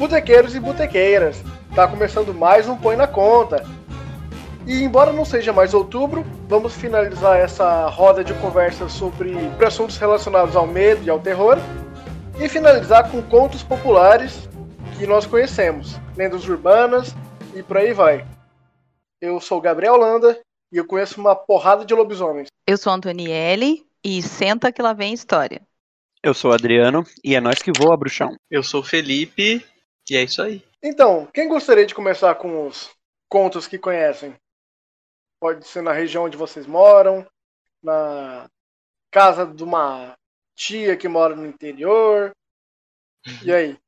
Botequeiros e botequeiras, tá começando mais um Põe na Conta. E embora não seja mais outubro, vamos finalizar essa roda de conversa sobre assuntos relacionados ao medo e ao terror e finalizar com contos populares que nós conhecemos, lendas urbanas e por aí vai. Eu sou Gabriel Landa e eu conheço uma porrada de lobisomens. Eu sou Antonielle e senta que lá vem história. Eu sou Adriano e é nós que voa, bruxão. Eu sou Felipe e é isso aí. Então, quem gostaria de começar com os contos que conhecem? Pode ser na região onde vocês moram, na casa de uma tia que mora no interior. E aí?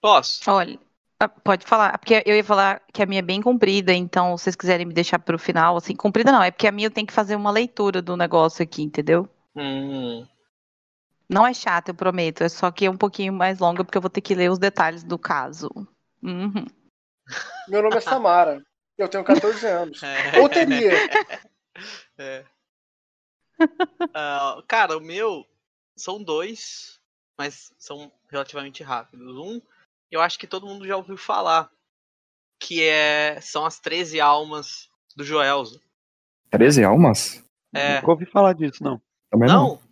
Posso? Olha, ah, pode falar, porque eu ia falar que a minha é bem comprida, então se vocês quiserem me deixar pro final, assim, comprida não, é porque a minha eu tenho que fazer uma leitura do negócio aqui, entendeu? Hum, Não é chato, eu prometo, é só que é um pouquinho mais longa, porque eu vou ter que ler os detalhes do caso. Uhum. Meu nome é Samara. Eu tenho 14 anos. Ou teria. É. Ah, cara, o meu são dois, mas são relativamente rápidos. Um, eu acho que todo mundo já ouviu falar, que é são as 13 almas do Joelzo. 13 almas? É, Nunca ouvi falar disso, não. Também não. não?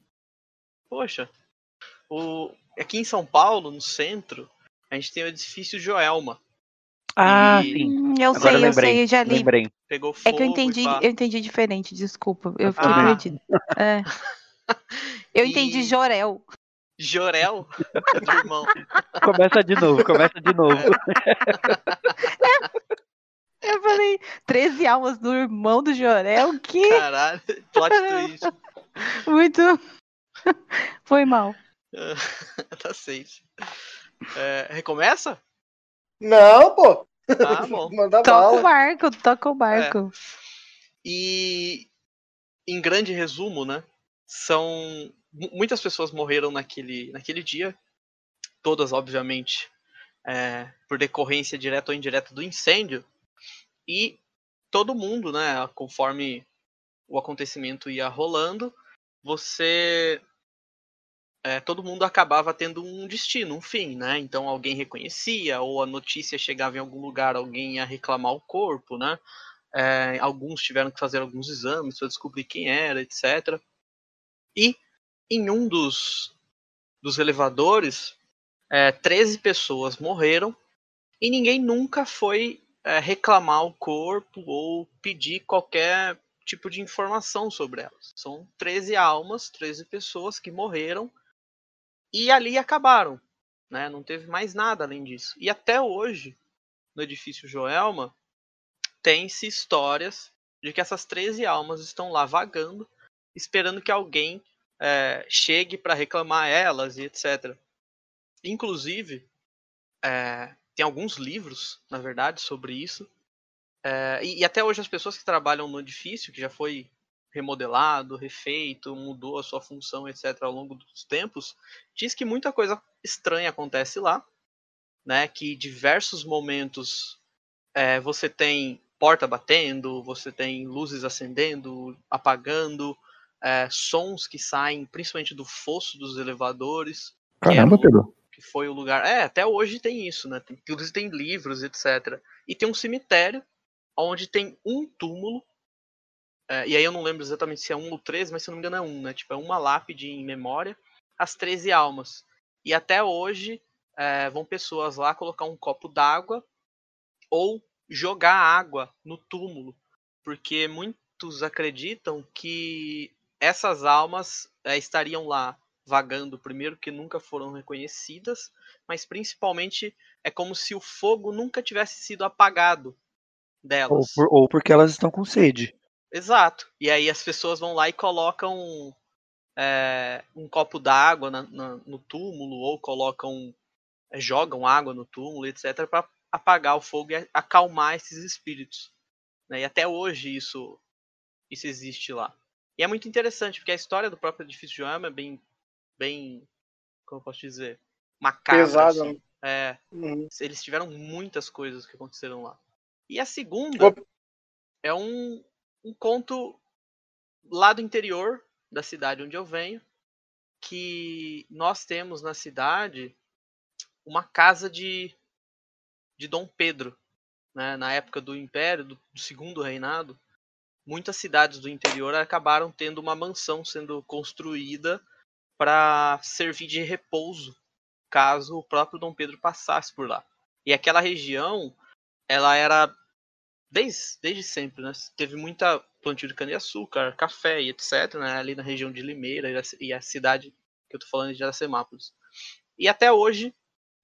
Poxa. O, aqui em São Paulo, no centro, a gente tem o edifício Joelma. Ah, E- sim. Hum, eu Agora sei, eu lembrei. sei, eu já li. Lembrei. Pegou É fogo. que eu entendi, eu entendi diferente, desculpa. Eu fiquei Ah. perdida. É. Eu E- entendi Jorel. Jorel, do irmão. Começa de novo, começa de novo. Eu falei, 13 almas do irmão do Jorel, que Caralho, plot twist. muito. Foi mal. tá safe. É, recomeça? Não, pô. Tá bom. Manda Toca o bala. barco, toca o barco. E em grande resumo, né? São mu- muitas pessoas morreram naquele, naquele dia, todas obviamente é, por decorrência direta ou indireta do incêndio. E todo mundo, né? Conforme o acontecimento ia rolando, você é, todo mundo acabava tendo um destino, um fim, né? Então alguém reconhecia, ou a notícia chegava em algum lugar, alguém ia reclamar o corpo, né? É, alguns tiveram que fazer alguns exames para descobrir quem era, etc. E em um dos, dos elevadores, é, 13 pessoas morreram e ninguém nunca foi é, reclamar o corpo ou pedir qualquer tipo de informação sobre elas. São 13 almas, 13 pessoas que morreram e ali acabaram. Né? Não teve mais nada além disso. E até hoje, no edifício Joelma, tem-se histórias de que essas 13 almas estão lá vagando, esperando que alguém é, chegue para reclamar elas e etc. Inclusive, é, tem alguns livros, na verdade, sobre isso. É, e, e até hoje as pessoas que trabalham no edifício, que já foi remodelado, refeito, mudou a sua função, etc., ao longo dos tempos, diz que muita coisa estranha acontece lá, né? Que diversos momentos é, você tem porta batendo, você tem luzes acendendo, apagando, é, sons que saem principalmente do fosso dos elevadores, Caramba, que, é o- que foi o lugar. É, até hoje tem isso, né? Tem, tem livros, etc. E tem um cemitério onde tem um túmulo. É, e aí eu não lembro exatamente se é um ou três, mas se eu não me engano é um, né? Tipo, é uma lápide em memória, as 13 almas. E até hoje é, vão pessoas lá colocar um copo d'água ou jogar água no túmulo, porque muitos acreditam que essas almas é, estariam lá vagando, primeiro que nunca foram reconhecidas, mas principalmente é como se o fogo nunca tivesse sido apagado Ou, delas. por- ou porque elas estão com sede. Exato. E aí as pessoas vão lá e colocam é, um copo d'água no túmulo ou colocam, é, jogam água no túmulo, etc, para apagar o fogo e acalmar esses espíritos. né? E até hoje isso isso existe lá. E é muito interessante porque a história do próprio edifício de Joelma é bem bem como eu posso dizer macabra. Pesada, assim. É, Uhum. eles tiveram muitas coisas que aconteceram lá. E a segunda Opa. é um, um conto lá do interior da cidade onde eu venho, que nós temos na cidade uma casa de, de Dom Pedro. Né? Na época do Império, do, do Segundo Reinado, muitas cidades do interior acabaram tendo uma mansão sendo construída para servir de repouso caso o próprio Dom Pedro passasse por lá. E aquela região, ela era desde, desde sempre, né? Teve muita plantio de cana-de-açúcar, café e etc, né? Ali na região de Limeira e a cidade que eu tô falando de Iracemápolis. E até hoje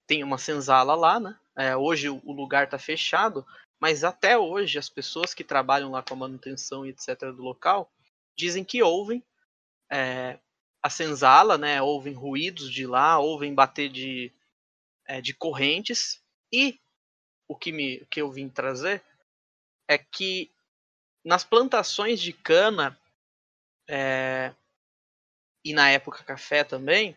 tem uma senzala lá, né? É, hoje o lugar tá fechado, mas até hoje as pessoas que trabalham lá com a manutenção e etc do local dizem que ouvem é, a senzala, né? Ouvem ruídos de lá, ouvem bater de, é, de correntes e o que, me, o que eu vim trazer é que nas plantações de cana é, e na época café também,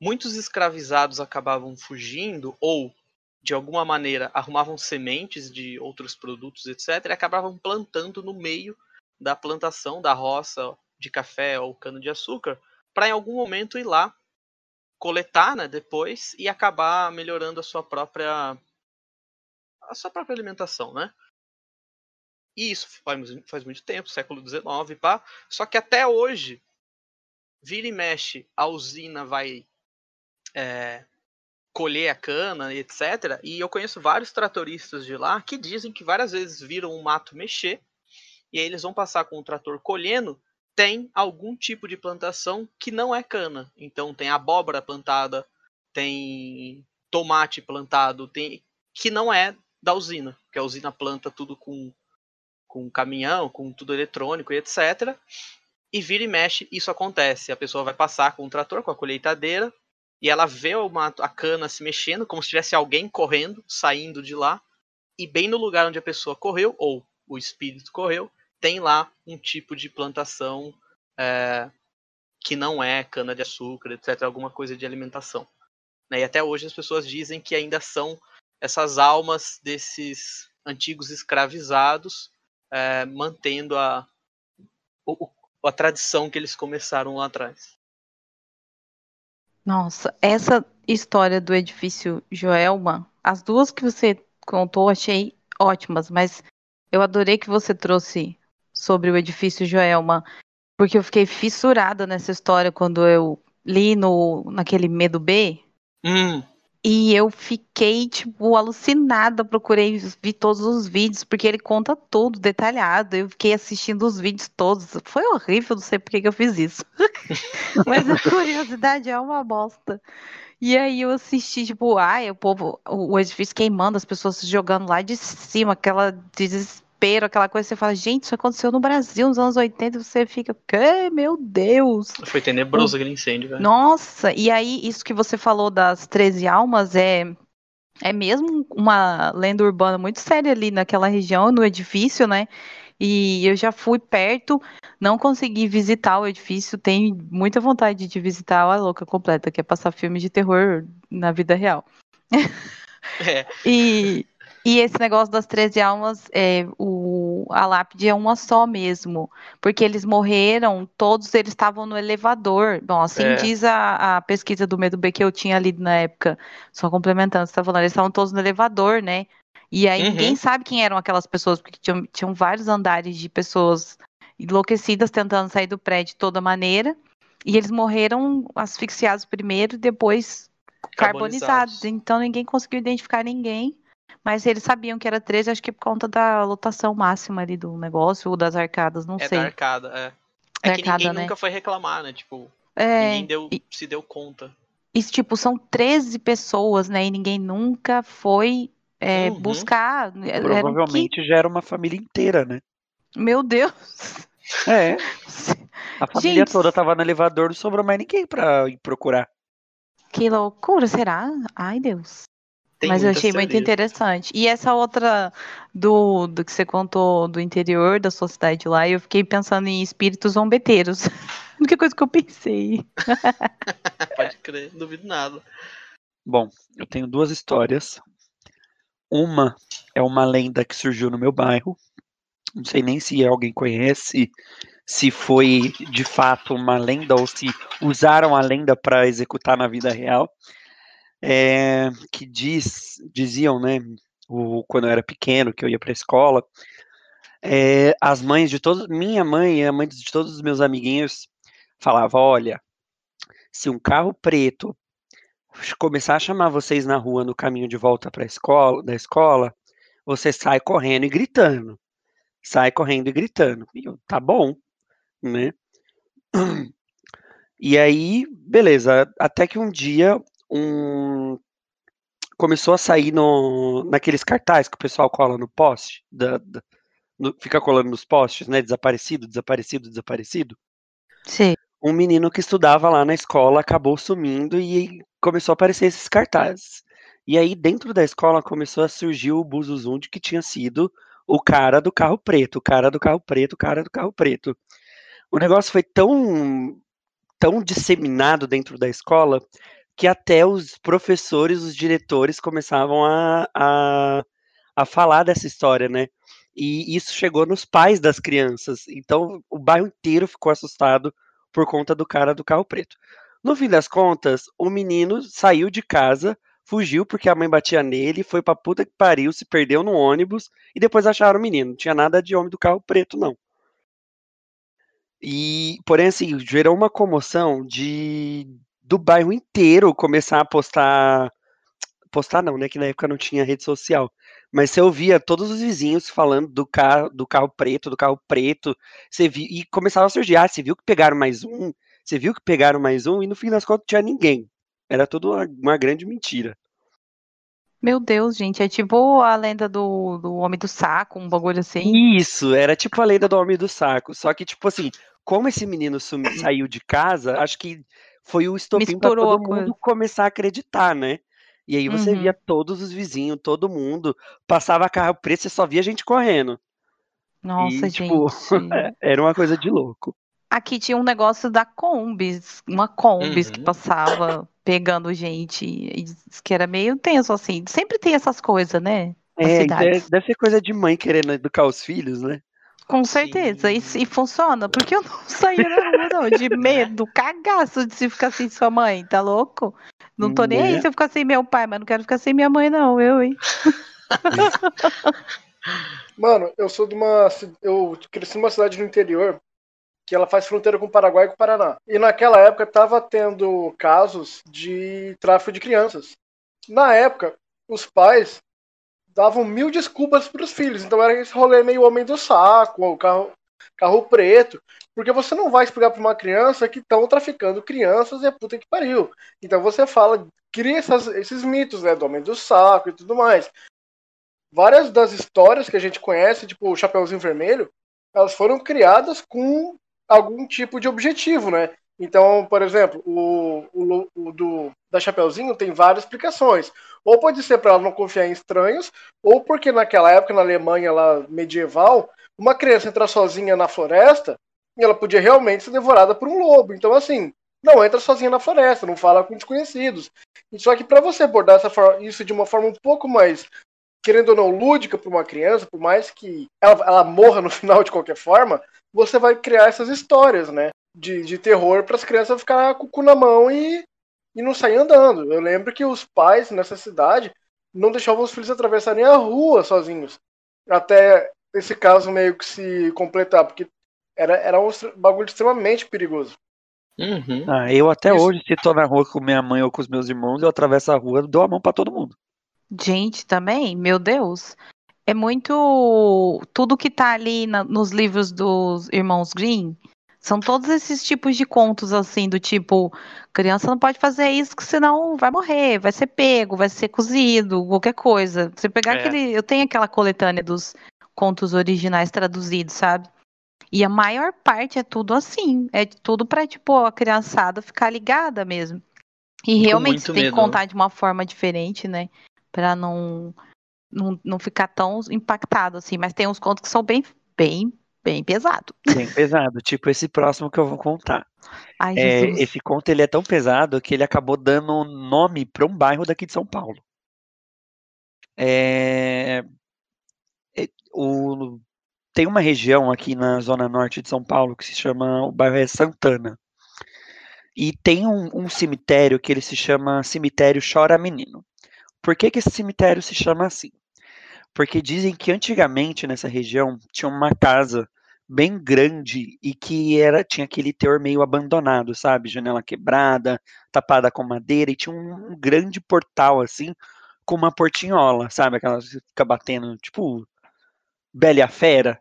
muitos escravizados acabavam fugindo ou de alguma maneira arrumavam sementes de outros produtos, etc, e acabavam plantando no meio da plantação da roça de café ou cana de açúcar, para em algum momento ir lá coletar, né, depois e acabar melhorando a sua própria a sua própria alimentação, né? E isso faz, faz muito tempo, século XIX, pá. Só que até hoje, vira e mexe, a usina vai é, colher a cana, etc. E eu conheço vários tratoristas de lá que dizem que várias vezes viram o mato mexer e aí eles vão passar com o trator colhendo. Tem algum tipo de plantação que não é cana. Então tem abóbora plantada, tem tomate plantado, tem que não é da usina, que a usina planta tudo com com caminhão, com tudo eletrônico e etc. E vira e mexe, isso acontece. A pessoa vai passar com o trator, com a colheitadeira, e ela vê uma, a cana se mexendo, como se tivesse alguém correndo, saindo de lá, e bem no lugar onde a pessoa correu, ou o espírito correu, tem lá um tipo de plantação é, que não é cana de açúcar, etc., alguma coisa de alimentação. Né? E até hoje as pessoas dizem que ainda são essas almas desses antigos escravizados é, mantendo a, a tradição que eles começaram lá atrás. Nossa, essa história do edifício Joelma, as duas que você contou, achei ótimas, mas eu adorei que você trouxe sobre o edifício Joelma, porque eu fiquei fissurada nessa história quando eu li no naquele Medo B. Hum, E eu fiquei, tipo, alucinada. Procurei, vi todos os vídeos, porque ele conta tudo detalhado. Eu fiquei assistindo os vídeos todos. Foi horrível, não sei por que eu fiz isso. Mas a curiosidade é uma bosta. E aí eu assisti, tipo, ai, o povo, o edifício queimando, as pessoas se jogando lá de cima, aquela desespero, aquela coisa. Você fala, gente, isso aconteceu no Brasil nos anos 80. E você fica, que? Meu Deus. foi tenebroso aquele incêndio, velho. Nossa, e aí isso que você falou das 13 almas é é mesmo uma lenda urbana muito séria ali naquela região, no edifício, né? E eu já fui perto, não consegui visitar o edifício, tenho muita vontade de visitar a louca completa, que é passar filme de terror na vida real. É, E, e esse negócio das 13 almas, é, o, a lápide é uma só mesmo. Porque eles morreram, todos eles estavam no elevador. Bom, assim É. diz a, a pesquisa do Medo B que eu tinha lido na época. Só complementando, você tá falando, eles estavam todos no elevador, né? E aí Uhum. ninguém sabe quem eram aquelas pessoas, porque tinham, tinham vários andares de pessoas enlouquecidas tentando sair do prédio de toda maneira. E eles morreram asfixiados primeiro, depois carbonizados. Carbonizados. Então ninguém conseguiu identificar ninguém. Mas eles sabiam que era 13, acho que por conta da lotação máxima ali do negócio, ou das arcadas, não é sei. da arcada, é. Da É que arcada, ninguém né? nunca foi reclamar, né? Tipo, É, ninguém deu, e- se deu conta. e, tipo, são 13 pessoas, né? E ninguém nunca foi é, Uhum. buscar. Era um Provavelmente já era uma família inteira, né? que- Meu Deus! É, a família Gente. toda tava no elevador, não sobrou mais ninguém pra ir procurar. Que loucura, será? Ai, Deus. Tem Mas eu achei muito interessante. E essa outra do, do que você contou do interior da sua cidade lá, eu fiquei pensando em espíritos zombeteiros. A única coisa que eu pensei. Pode crer, duvido nada. Bom, eu tenho duas histórias. Uma é uma lenda que surgiu no meu bairro. Não sei nem se alguém conhece, se foi de fato uma lenda ou se usaram a lenda para executar na vida real. É, que diz, diziam, né, o, quando eu era pequeno, que eu ia para a escola, é, as mães de todos, minha mãe e a mãe de todos os meus amiguinhos falava, olha, se um carro preto começar a chamar vocês na rua no caminho de volta para escola, da escola, você sai correndo e gritando. Sai correndo e gritando. E eu, tá bom, né? E aí, beleza, até que um dia um começou a sair no, naqueles cartazes que o pessoal cola no poste, da- da- no- fica colando nos postes, né? Desaparecido, desaparecido, desaparecido Sim. um menino que estudava lá na escola acabou sumindo e começou a aparecer esses cartazes. E aí, dentro da escola, começou a surgir o Buzuzum de que tinha sido o cara do carro preto, o cara do carro preto, o cara do carro preto. O negócio foi tão, tão disseminado dentro da escola que até os professores, os diretores começavam a, a, a falar dessa história, né? E isso chegou nos pais das crianças. Então, o bairro inteiro ficou assustado por conta do cara do carro preto. No fim das contas, o menino saiu de casa, fugiu porque a mãe batia nele, foi pra puta que pariu, se perdeu no ônibus e depois acharam o menino. Não tinha nada de homem do carro preto, não. E, porém, assim, gerou uma comoção de do bairro inteiro começar a postar. Postar não, né? Que na época não tinha rede social. Mas você ouvia todos os vizinhos falando do carro, do carro preto, do carro preto. Você vi, e começava a surgir, ah, você viu que pegaram mais um? Você viu que pegaram mais um? E no fim das contas não tinha ninguém. Era tudo uma, uma grande mentira. Meu Deus, gente. É tipo a lenda do, do Homem do Saco, um bagulho assim. Isso, era tipo a lenda do homem do saco. Só que, tipo assim, como esse menino sumi- saiu de casa, acho que foi o estopim para todo mundo começar a acreditar, né? E aí você Uhum. via todos os vizinhos, todo mundo, passava carro preto, você só via gente correndo. Nossa, E, tipo, gente. Era uma coisa de louco. Aqui tinha um negócio da Combis, uma Combis que Uhum. passava pegando gente. E que era meio tenso, assim. Sempre tem essas coisas, né? É, deve ser coisa de mãe querendo educar os filhos, né? Com certeza. E, e funciona, porque eu não saía na rua, não, de medo, cagaço de se ficar sem sua mãe, tá louco? Não tô nem aí se eu ficar sem meu pai, mas não quero ficar sem minha mãe, não, eu, hein? Mano, eu sou de uma. Eu cresci numa cidade no interior que ela faz fronteira com o Paraguai e com o Paraná. E naquela época tava tendo casos de tráfico de crianças. Na época, os pais davam mil desculpas pros filhos. Então era esse rolê meio homem do saco, o carro, carro preto. Porque você não vai explicar pra uma criança que estão traficando crianças e é puta que pariu. Então você fala, cria essas- esses mitos, né? Do homem do saco e tudo mais várias das histórias que a gente conhece, tipo o Chapeuzinho Vermelho, elas foram criadas com algum tipo de objetivo, né? Então, por exemplo, o, o, o do da Chapeuzinho tem várias explicações. Ou pode ser para ela não confiar em estranhos, ou porque naquela época, na Alemanha lá medieval, uma criança entrar sozinha na floresta e ela podia realmente ser devorada por um lobo. Então, assim, não entra sozinha na floresta, não fala com desconhecidos. Só que para você abordar essa for- isso de uma forma um pouco mais querendo ou não, lúdica para uma criança, por mais que ela, ela morra no final de qualquer forma, você vai criar essas histórias, né? De, de terror para as crianças ficar com o cu na mão e, e não sair andando. Eu lembro que os pais nessa cidade não deixavam os filhos atravessarem a rua sozinhos. Até esse caso meio que se completar, porque era, era um bagulho extremamente perigoso. Uhum. Ah, eu até Isso. hoje, se tô na rua com minha mãe ou com os meus irmãos, eu atravesso a rua, dou a mão pra todo mundo. Gente, também, meu Deus. É muito. Tudo que tá ali na- nos livros dos irmãos Green são todos esses tipos de contos, assim, do tipo: criança não pode fazer isso, que senão vai morrer, vai ser pego, vai ser cozido, qualquer coisa. Você pegar É. aquele. Eu tenho aquela coletânea dos contos originais traduzidos, sabe? E a maior parte é tudo assim. É tudo pra, tipo, a criançada ficar ligada mesmo. E realmente você tem que medo. contar de uma forma diferente, né? Pra não, não, não ficar tão impactado assim. Mas tem uns contos que são bem, bem, bem pesados. Bem pesado, tipo esse próximo que eu vou contar. Ai, É, esse conto ele é tão pesado que ele acabou dando nome para um bairro daqui de São Paulo. É, é, o- tem uma região aqui na zona norte de São Paulo que se chama, o bairro é Santana. E tem um, um cemitério que ele se chama Cemitério Chora Menino. Por que, que esse cemitério se chama assim? Porque dizem que antigamente nessa região tinha uma casa bem grande e que era tinha aquele teor meio abandonado, sabe? Janela quebrada, tapada com madeira e tinha um, um grande portal assim com uma portinhola, sabe? Aquelas que fica batendo, tipo Bela a Fera.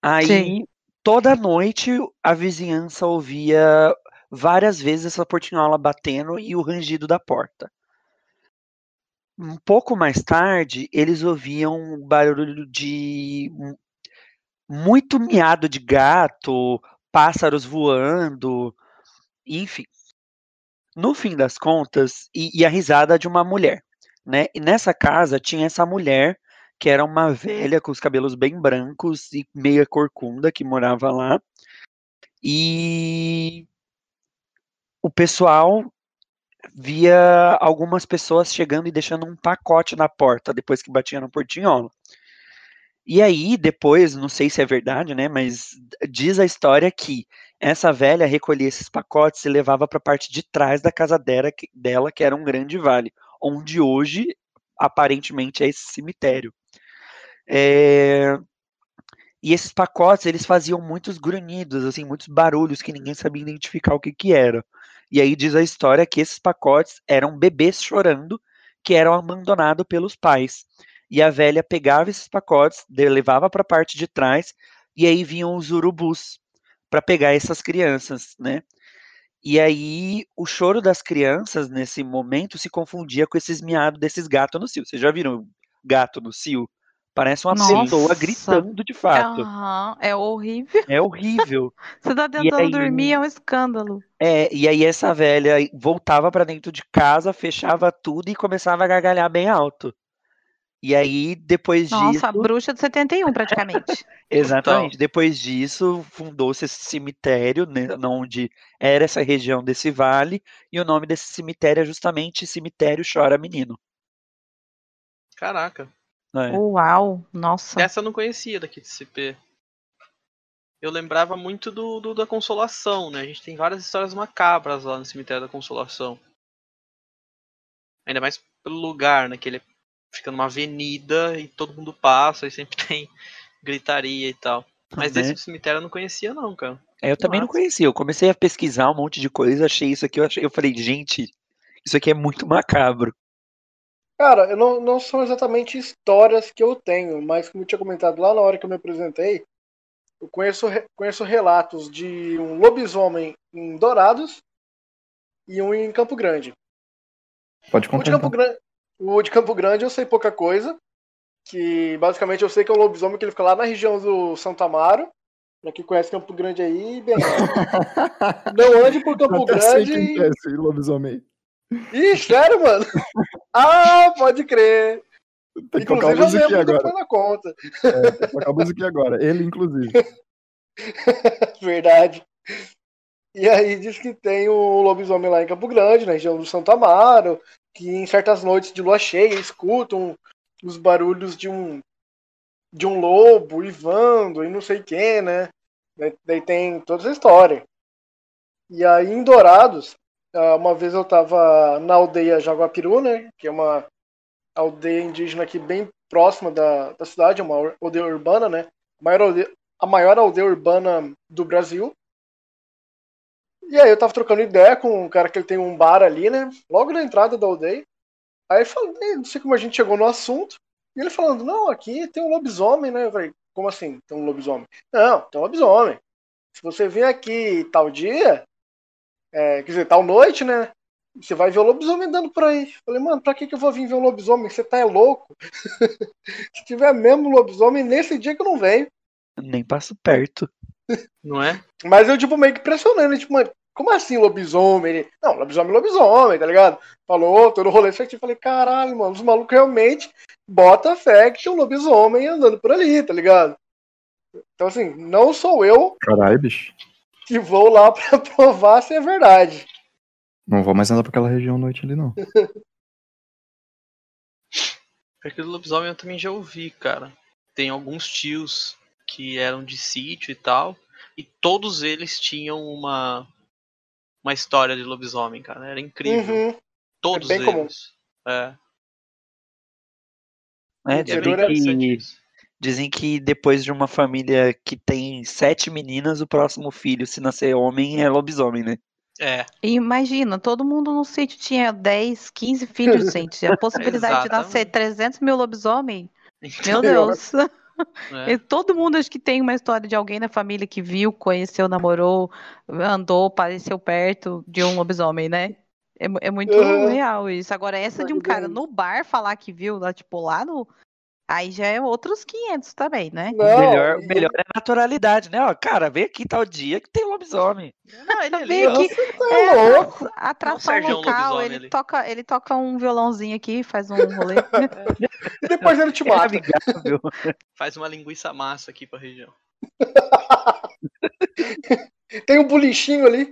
Aí Sei. toda noite a vizinhança ouvia várias vezes essa portinhola batendo e o rangido da porta. Um pouco mais tarde, eles ouviam um barulho de mu- muito miado de gato, pássaros voando, enfim. No fim das contas, e, e a risada de uma mulher, né? E nessa casa tinha essa mulher que era uma velha com os cabelos bem brancos e meia corcunda que morava lá. E o pessoal via algumas pessoas chegando e deixando um pacote na porta depois que batia no portinhola. E aí, depois, não sei se é verdade, né? Mas diz a história que essa velha recolhia esses pacotes e levava para a parte de trás da casa dela, que- dela, que era um grande vale, onde hoje aparentemente é esse cemitério. É, E esses pacotes, eles faziam muitos grunhidos, assim, muitos barulhos que ninguém sabia identificar o que que era. E aí diz a história que esses pacotes eram bebês chorando que eram abandonados pelos pais. E a velha pegava esses pacotes, levava para a parte de trás, e aí vinham os urubus para pegar essas crianças, né? E aí o choro das crianças nesse momento se confundia com esses miados desses gatos no cio. Vocês já viram gato no cio? Parece uma Nossa. pessoa gritando de fato. Aham, é horrível. É horrível. Você tá tentando aí- dormir, é um escândalo. É, e aí essa velha voltava pra dentro de casa, fechava tudo e começava a gargalhar bem alto. E aí, depois Nossa, a disso, bruxa de 71, praticamente. exatamente, depois disso, fundou-se esse cemitério, né, onde era essa região desse vale, e o nome desse cemitério é justamente Cemitério Chora Menino. Caraca. Né? Uau, nossa. Essa eu não conhecia daqui de CP. Eu lembrava muito do, do- da Consolação, né? A gente tem várias histórias macabras lá no cemitério da Consolação. Ainda mais pelo lugar, né? Que ele fica numa avenida e todo mundo passa e sempre tem gritaria e tal. Mas Né? desse cemitério eu não conhecia não, cara. É, eu também não conhecia, eu comecei a pesquisar um monte de coisa, achei isso aqui, eu, achei, eu falei, gente, isso aqui é muito macabro. Cara, eu não, não são exatamente histórias que eu tenho, mas como eu tinha comentado lá na hora que eu me apresentei, eu conheço, conheço relatos de um lobisomem em Dourados e um em Campo Grande. Pode O contar. de Campo, então. Grande, o de Campo Grande eu sei pouca coisa, que basicamente eu sei que é um lobisomem que ele fica lá na região do Santo Amaro, pra quem conhece Campo Grande aí, bem. Não ande por Campo Até sei Grande quem que é esse lobisomem. Ih, sério, mano? Ah, pode crer. Tem que colocar Inclusive, eu lembro agora. na conta. É, tem que colocar a musiquinha agora. Ele, inclusive. Verdade. E aí diz que tem o lobisomem lá em Campo Grande, na região do Santo Amaro, que em certas noites de lua cheia escutam os barulhos de um de um lobo uivando e não sei quem, né? Daí, daí tem toda essa história. E aí em Dourados, uma vez eu tava na aldeia Jaguapiru, né? Que é uma aldeia indígena aqui bem próxima da, da cidade, é uma aldeia urbana, né? A maior aldeia, a maior aldeia urbana do Brasil. E aí eu tava trocando ideia com um cara que ele tem um bar ali, né? Logo na entrada da aldeia. Aí falei, não sei como a gente chegou no assunto. E ele falando, não, aqui tem um lobisomem, né? Eu falei, como assim tem um lobisomem? Não, tem um lobisomem. Se você vir aqui tal dia, é, quer dizer, tal noite, né? Você vai ver o lobisomem andando por aí. Eu falei, mano, pra que, que eu vou vir ver um lobisomem? Você tá é louco? Se tiver mesmo lobisomem, nesse dia que eu não venho. Nem passo perto. Não é? Mas eu, tipo, meio que pressionando, tipo, mano, como assim lobisomem? Ele, não, lobisomem, lobisomem, tá ligado? Falou, todo o rolê certinho. Falei, caralho, mano, os malucos realmente bota fé que tem um lobisomem andando por ali, tá ligado? Então, assim, não sou eu Caralho, bicho. Que vou lá pra provar se é verdade. Não vou mais andar pra aquela região à noite ali, não. Aquele lobisomem eu também já ouvi, cara. Tem alguns tios que eram de sítio e tal. E todos eles tinham uma uma história de lobisomem, cara. Era incrível. Uhum. Todos bem comum. eles. É, É, é dizem, bem que, isso. Dizem que depois de uma família que tem sete meninas, o próximo filho, se nascer homem, é lobisomem, né? É, imagina, todo mundo no sítio tinha 10, 15 filhos, gente. A possibilidade de nascer Exatamente. 300 mil lobisomem, meu então, Deus. é. E todo mundo acho que tem uma história de alguém na família que viu, conheceu, namorou, andou, apareceu perto de um lobisomem, né? É, é muito Uhum. real isso. Agora, essa de um cara Verdade. no bar falar que viu, lá, tipo, lá no. Aí já é outros 500 também, né? O melhor, o melhor é a naturalidade, né? Ó, cara, vem aqui tal dia que tem lobisomem. Não, ele Vem aqui, tá é louco. atra- atração Sérgio local, ele ali. toca, ele toca um violãozinho aqui, faz um rolê. E depois ele te É mata. amigável. Faz uma linguiça massa aqui pra região. Tem um bolichinho ali.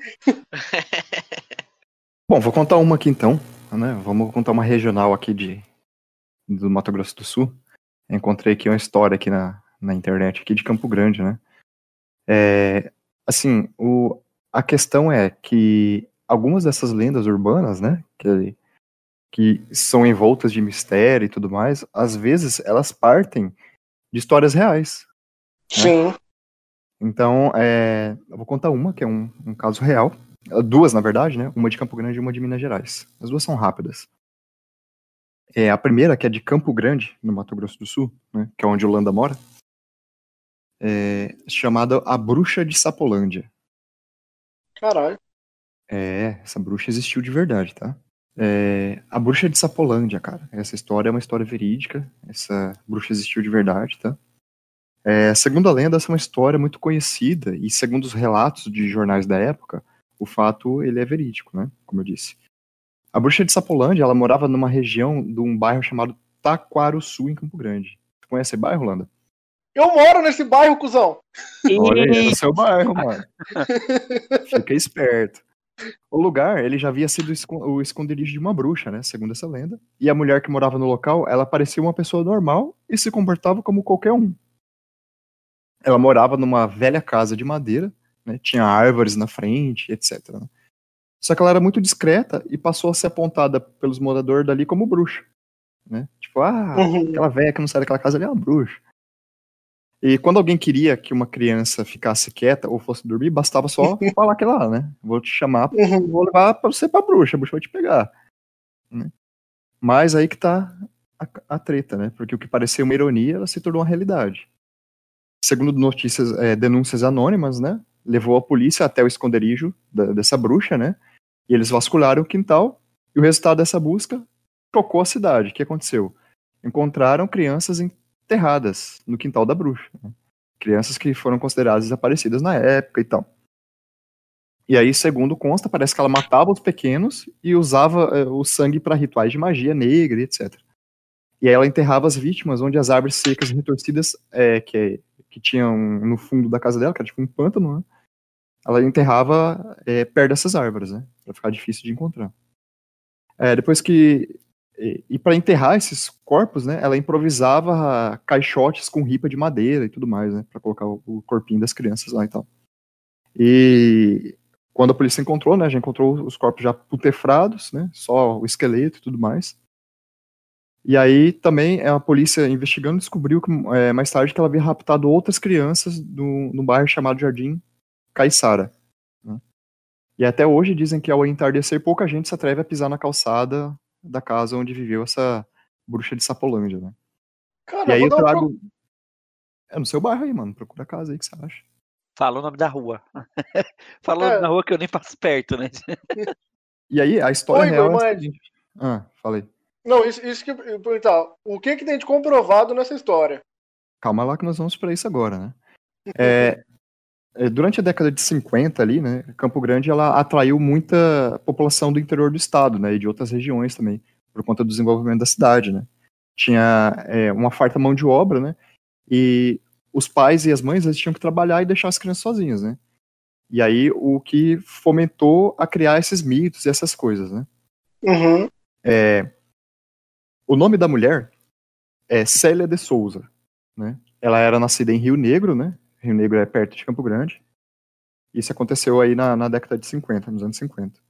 Bom, vou contar uma aqui então, né? Vamos contar uma regional aqui de do Mato Grosso do Sul. Encontrei aqui uma história aqui na, na internet aqui de Campo Grande, né? É, assim, o, a questão é que algumas dessas lendas urbanas, né, que, que são envoltas de mistério e tudo mais, às vezes elas partem de histórias reais. Sim. Então, é, eu vou contar uma, que é um, um caso real. Duas, na verdade, né? Uma de Campo Grande e uma de Minas Gerais. As duas são rápidas. É, a primeira, que é de Campo Grande, no Mato Grosso do Sul, né? Que é onde o Landa mora. É chamada A Bruxa de Sapolândia. Caralho. É, essa bruxa existiu de verdade, tá? É, a bruxa de Sapolândia, cara. Essa história é uma história verídica. Essa bruxa existiu de verdade, tá? É, segundo a lenda, essa é uma história muito conhecida e segundo os relatos de jornais da época, o fato ele é verídico, né? Como eu disse. A bruxa de Sapolândia, ela morava numa região de um bairro chamado Taquaruçu, em Campo Grande. Você conhece esse bairro, Landa? Eu moro nesse bairro, cuzão. Olha aí, é no seu bairro, mano. Fica esperto. O lugar, ele já havia sido o esconderijo de uma bruxa, né? Segundo essa lenda. E a mulher que morava no local, ela parecia uma pessoa normal e se comportava como qualquer um. Ela morava numa velha casa de madeira, né? Tinha árvores na frente, etc. né? Só que ela era muito discreta e passou a ser apontada pelos moradores dali como bruxa, né? Tipo, ah, Uhum. aquela velha que não sai daquela casa ali é uma bruxa. E quando alguém queria que uma criança ficasse quieta ou fosse dormir, bastava só falar que lá, né? Vou te chamar, Uhum. vou levar pra você pra bruxa, a bruxa vai te pegar. né? Mas aí que tá a, a treta, né? Porque o que parecia uma ironia, ela se tornou uma realidade. Segundo notícias, é, denúncias anônimas, né? Levou a polícia até o esconderijo da- dessa bruxa, né? E eles vasculharam o quintal e o resultado dessa busca chocou a cidade. O que aconteceu? Encontraram crianças enterradas no quintal da bruxa. né? Crianças que foram consideradas desaparecidas na época e tal. E aí, segundo consta, parece que ela matava os pequenos e usava eh, o sangue para rituais de magia negra etc. E aí ela enterrava as vítimas onde as árvores secas e retorcidas eh, que, que tinham no fundo da casa dela, que era tipo um pântano, né? Ela enterrava eh, perto dessas árvores, né? Pra ficar difícil de encontrar. Eh, depois que e, e para enterrar esses corpos, né, ela improvisava caixotes com ripa de madeira e tudo mais, né, para colocar o, o corpinho das crianças lá e tal. E quando a polícia encontrou, né, já encontrou os corpos já putefrados, né, só o esqueleto e tudo mais. E aí também a polícia investigando descobriu que é, mais tarde que ela havia raptado outras crianças no, no bairro chamado Jardim Caiçara. né. E até hoje dizem que ao entardecer pouca gente se atreve a pisar na calçada da casa onde viveu essa bruxa de Sapolândia, né? Cara, E aí eu pro- trago. É no seu bairro aí, mano. Procura a casa aí que você acha. Fala o nome da rua. Fala o É. nome da rua que eu nem passo perto, né? E aí, a história Oi, real é seguinte. Ah, falei. Não, isso, isso que eu perguntar. O que que tem de comprovado nessa história? Calma lá que nós vamos pra isso agora, né? É, é, durante a década de 50 ali, né, Campo Grande ela atraiu muita população do interior do estado, né, e de outras regiões também, por conta do desenvolvimento da cidade, né. Tinha é, uma farta mão de obra, né, e os pais e as mães eles tinham que trabalhar e deixar as crianças sozinhas, né. E aí o que fomentou a criar esses mitos e essas coisas, né. Uhum. É, o nome da mulher é Célia de Souza, né? Ela era nascida em Rio Negro, né? Rio Negro é perto de Campo Grande. Isso aconteceu aí na, na década de 50, nos anos 50.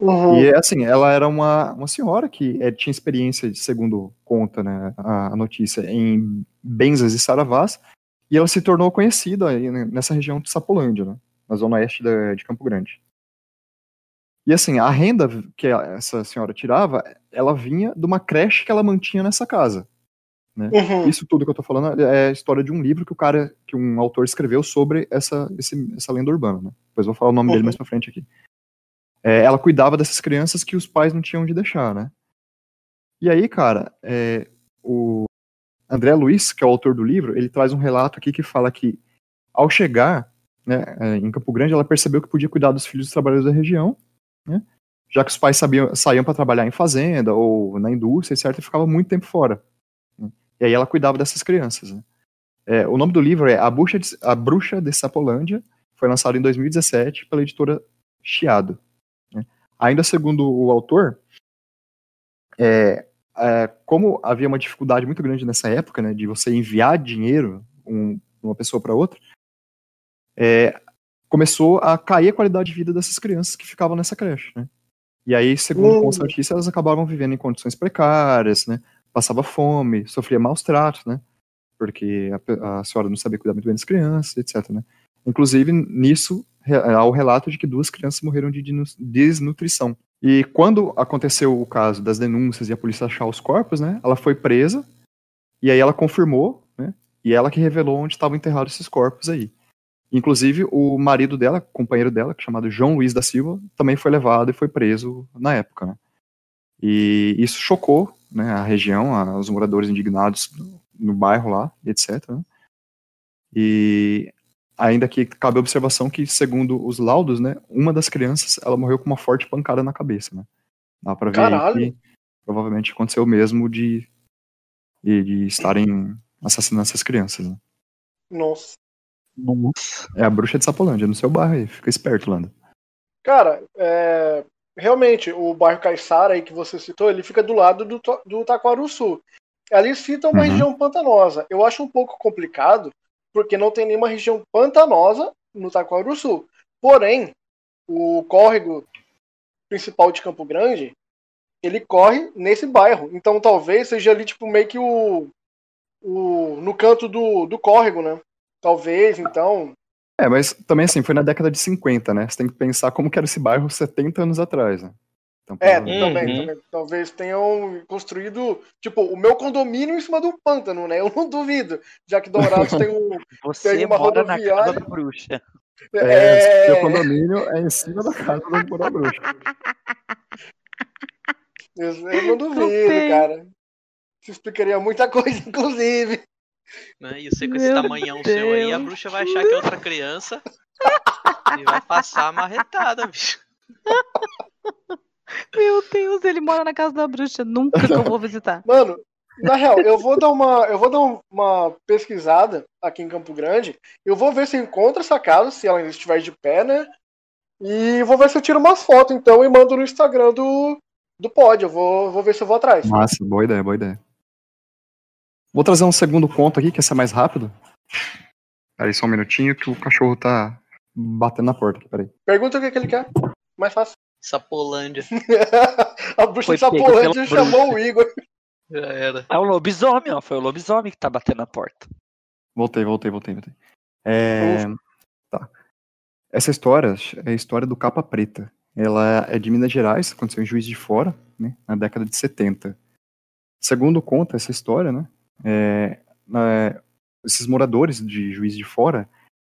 Uhum. E assim, ela era uma, uma senhora que é, tinha experiência, segundo conta né, a, a notícia, em benzas e saravás, e ela se tornou conhecida aí, nessa região de Sapolândia, né, na zona oeste da- de Campo Grande. E assim, a renda que essa senhora tirava, ela vinha de uma creche que ela mantinha nessa casa. Uhum. Isso tudo que eu tô falando é a história de um livro que o cara, que um autor escreveu sobre essa, esse- essa lenda urbana, né? Depois vou falar o nome dele Uhum. mais pra frente aqui. É, ela cuidava dessas crianças que os pais não tinham onde deixar, né? E aí, cara, é, o André Luiz, que é o autor do livro, ele traz um relato aqui que fala que, ao chegar né, é, em Campo Grande, ela percebeu que podia cuidar dos filhos dos trabalhadores da região, né? Já que os pais sabiam, saíam para trabalhar em fazenda ou na indústria, etc., e ficava muito tempo fora. E aí ela cuidava dessas crianças. né? É, o nome do livro é A Bruxa de, A Bruxa de Sapolândia, foi lançado em 2017 pela editora Chiado. né? Ainda segundo o autor, é, é, como havia uma dificuldade muito grande nessa época, né, de você enviar dinheiro um, de uma pessoa para outra, é, começou a cair a qualidade de vida dessas crianças que ficavam nessa creche, né? E aí, segundo Hum. consta a notícia, elas acabavam vivendo em condições precárias, né? Passava fome, sofria maus tratos, né? Porque a, a senhora não sabia cuidar muito bem das crianças, etc, né? Inclusive, nisso, re- há o relato de que duas crianças morreram de desnutrição. E quando aconteceu o caso das denúncias e a polícia achar os corpos, né? Ela foi presa, e aí ela confirmou, né? E ela que revelou onde estavam enterrados esses corpos aí. Inclusive, o marido dela, companheiro dela, chamado João Luiz da Silva, também foi levado e foi preso na época. Né? E isso chocou né, a região, a- os moradores indignados no, no bairro lá, etc. né? E ainda que cabe a observação que, segundo os laudos, né, uma das crianças ela morreu com uma forte pancada na cabeça. Né? Dá pra ver Caralho. que provavelmente aconteceu o mesmo de, de, de estarem assassinando essas crianças. Né? Nossa. Nossa. É a bruxa de Sapolândia, no seu bairro aí. Fica esperto, Lando. Cara, é, realmente, o bairro Caiçara aí que você citou, ele fica do lado do, do Taquaruçu. Ali cita uma Uhum. região pantanosa. Eu acho um pouco complicado, porque não tem nenhuma região pantanosa no Taquaruçu. Porém, o córrego principal de Campo Grande, ele corre nesse bairro. Então talvez seja ali, tipo, meio que o. o no canto do, do córrego, né? Talvez, então. É, mas também assim, foi na década de 50, né? Você tem que pensar como que era esse bairro 70 anos atrás, né? Então, É, provavelmente- também, Uhum. também. Talvez tenham construído, tipo, o meu condomínio em cima de um pântano, né? Eu não duvido. Já que Dourados tem um. Você Tem uma mora na casa rodoviária. da bruxa. É, É, seu condomínio é em cima da casa do Porã Bruxa. eu, não duvido, cara. Isso explicaria muita coisa, inclusive. Né? E você com esse tamanhão seu aí, a Deus. bruxa vai achar que é outra criança e vai passar a marretada, bicho. Meu Deus, ele mora na casa da bruxa. Nunca que eu vou visitar. Mano, na real, eu vou dar uma, eu vou dar um- uma pesquisada aqui em Campo Grande. Eu vou ver se eu encontro essa casa, se ela ainda estiver de pé, né? E vou ver se eu tiro umas fotos, então, e mando no Instagram do, do pod. Eu vou, vou ver se eu vou atrás. Massa, boa ideia, boa ideia. Vou trazer um segundo conto aqui, que esse é mais rápido. Peraí, só um minutinho que o cachorro tá batendo na porta aqui, peraí. Pergunta o que, que ele quer. Mais fácil. Sapolândia. A bruxa Foi de Sapolândia chamou o Igor. Já era. É o lobisomem, ó. Foi o lobisomem que tá batendo na porta. Voltei, voltei, voltei, voltei. É, tá. Essa história é a história do Capa Preta. Ela é de Minas Gerais, aconteceu em Juiz de Fora, né, na década de 70. Segundo conta essa história, né, é, na- esses moradores de Juiz de Fora,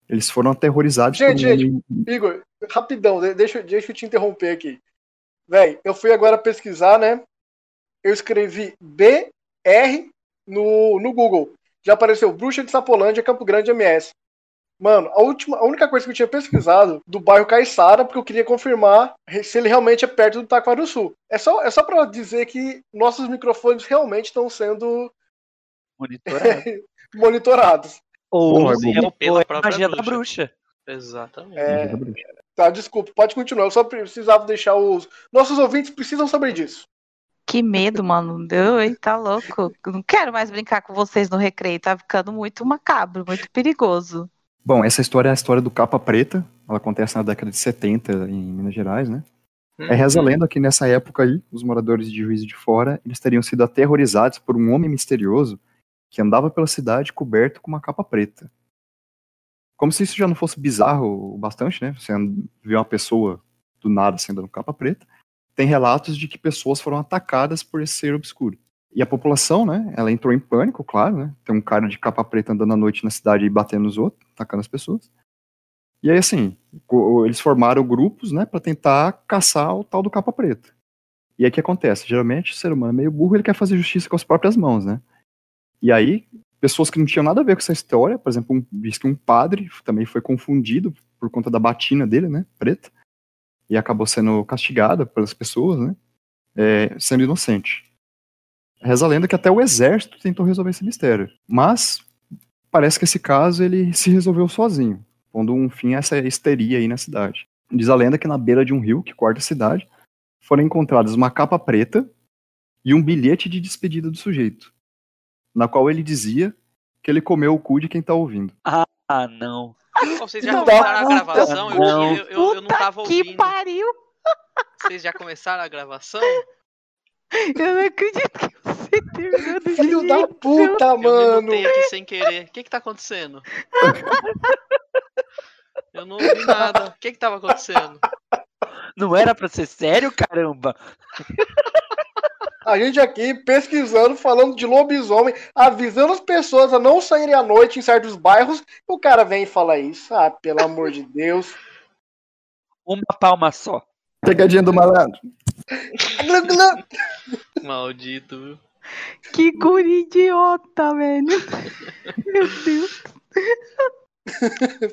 eles foram aterrorizados Gente, por um gente, Igor, rapidão, de- deixa, eu- deixa eu te interromper aqui. Véi, eu fui agora pesquisar, né? Eu escrevi BR no, no Google. Já apareceu Bruxa de Sapolândia, Campo Grande MS. Mano, a, última, a única coisa que eu tinha pesquisado do bairro Caiçara, porque eu queria confirmar se ele realmente é perto do Taquarussu. É só, é só pra dizer que nossos microfones realmente estão sendo Monitorado. monitorados. Ou Porra, é, pela é a própria magia da bruxa. bruxa. Exatamente. É, Magia da bruxa. tá, desculpa, pode continuar. Eu só precisava deixar os. Nossos ouvintes precisam saber disso. Que medo, mano. Deu, hein? Tá louco. Não quero mais brincar com vocês no recreio. Tá ficando muito macabro, muito perigoso. Bom, essa história é a história do Capa Preta. Ela acontece na década de 70 em Minas Gerais, né? Hum. É reza lenda que nessa época aí, os moradores de Juiz de Fora, eles teriam sido aterrorizados por um homem misterioso que andava pela cidade coberto com uma capa preta. Como se isso já não fosse bizarro o bastante, né? Você vê uma pessoa do nada andando com capa preta. Tem relatos de que pessoas foram atacadas por esse ser obscuro. E a população, né? Ela entrou em pânico, claro, né? Tem um cara de capa preta andando à noite na cidade e batendo nos outros, atacando as pessoas. E aí, assim, eles formaram grupos, né, para tentar caçar o tal do capa preta. E aí o que acontece? Geralmente o ser humano é meio burro, ele quer fazer justiça com as próprias mãos, né? E aí, pessoas que não tinham nada a ver com essa história, por exemplo, um, diz que um padre também foi confundido por conta da batina dele, né, preta, e acabou sendo castigado pelas pessoas, né, é, sendo inocente. Reza a lenda que até o exército tentou resolver esse mistério, mas parece que esse caso ele se resolveu sozinho, pondo um fim a essa histeria aí na cidade. Diz a lenda que na beira de um rio que corta a cidade, foram encontradas uma capa preta e um bilhete de despedida do sujeito, na qual ele dizia que ele comeu o cu de quem tá ouvindo. Ah, não. Vocês já Não, começaram a gravação? Eu, não. eu, eu, eu não tava que ouvindo. pariu! Vocês já começaram a gravação? Eu não acredito que você terminou desse Filho da puta, Eu mano! mutei aqui sem querer. O que que tá acontecendo? Eu não ouvi nada. O que que tava acontecendo? Não era pra ser sério, caramba? A gente aqui pesquisando, falando de lobisomem, avisando as pessoas a não saírem à noite em certos bairros. O cara vem e fala isso. Ah, pelo amor de Deus. Uma palma só. Pegadinha do malandro. Maldito, viu? Que guri idiota, velho. Meu Deus.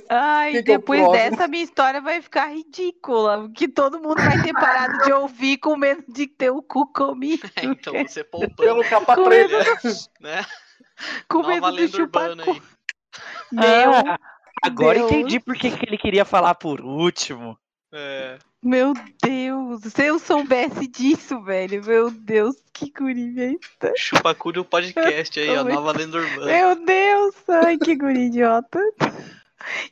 Ai, depois próximo? dessa minha história vai ficar ridícula. Que todo mundo vai ter parado de ouvir com medo de ter o cu comido. É, então você poupando, Pelo capa Com preta. né? Com Nova medo de lenda chupar urbana cu. aí. Meu, Ah, agora Deus. entendi por que que ele queria falar por último. É, meu Deus. Se eu soubesse disso, velho. Meu Deus, que guri, velho. chupa cu do podcast aí, ó. Oi. Nova lenda urbana. Meu Deus, ai que guri idiota.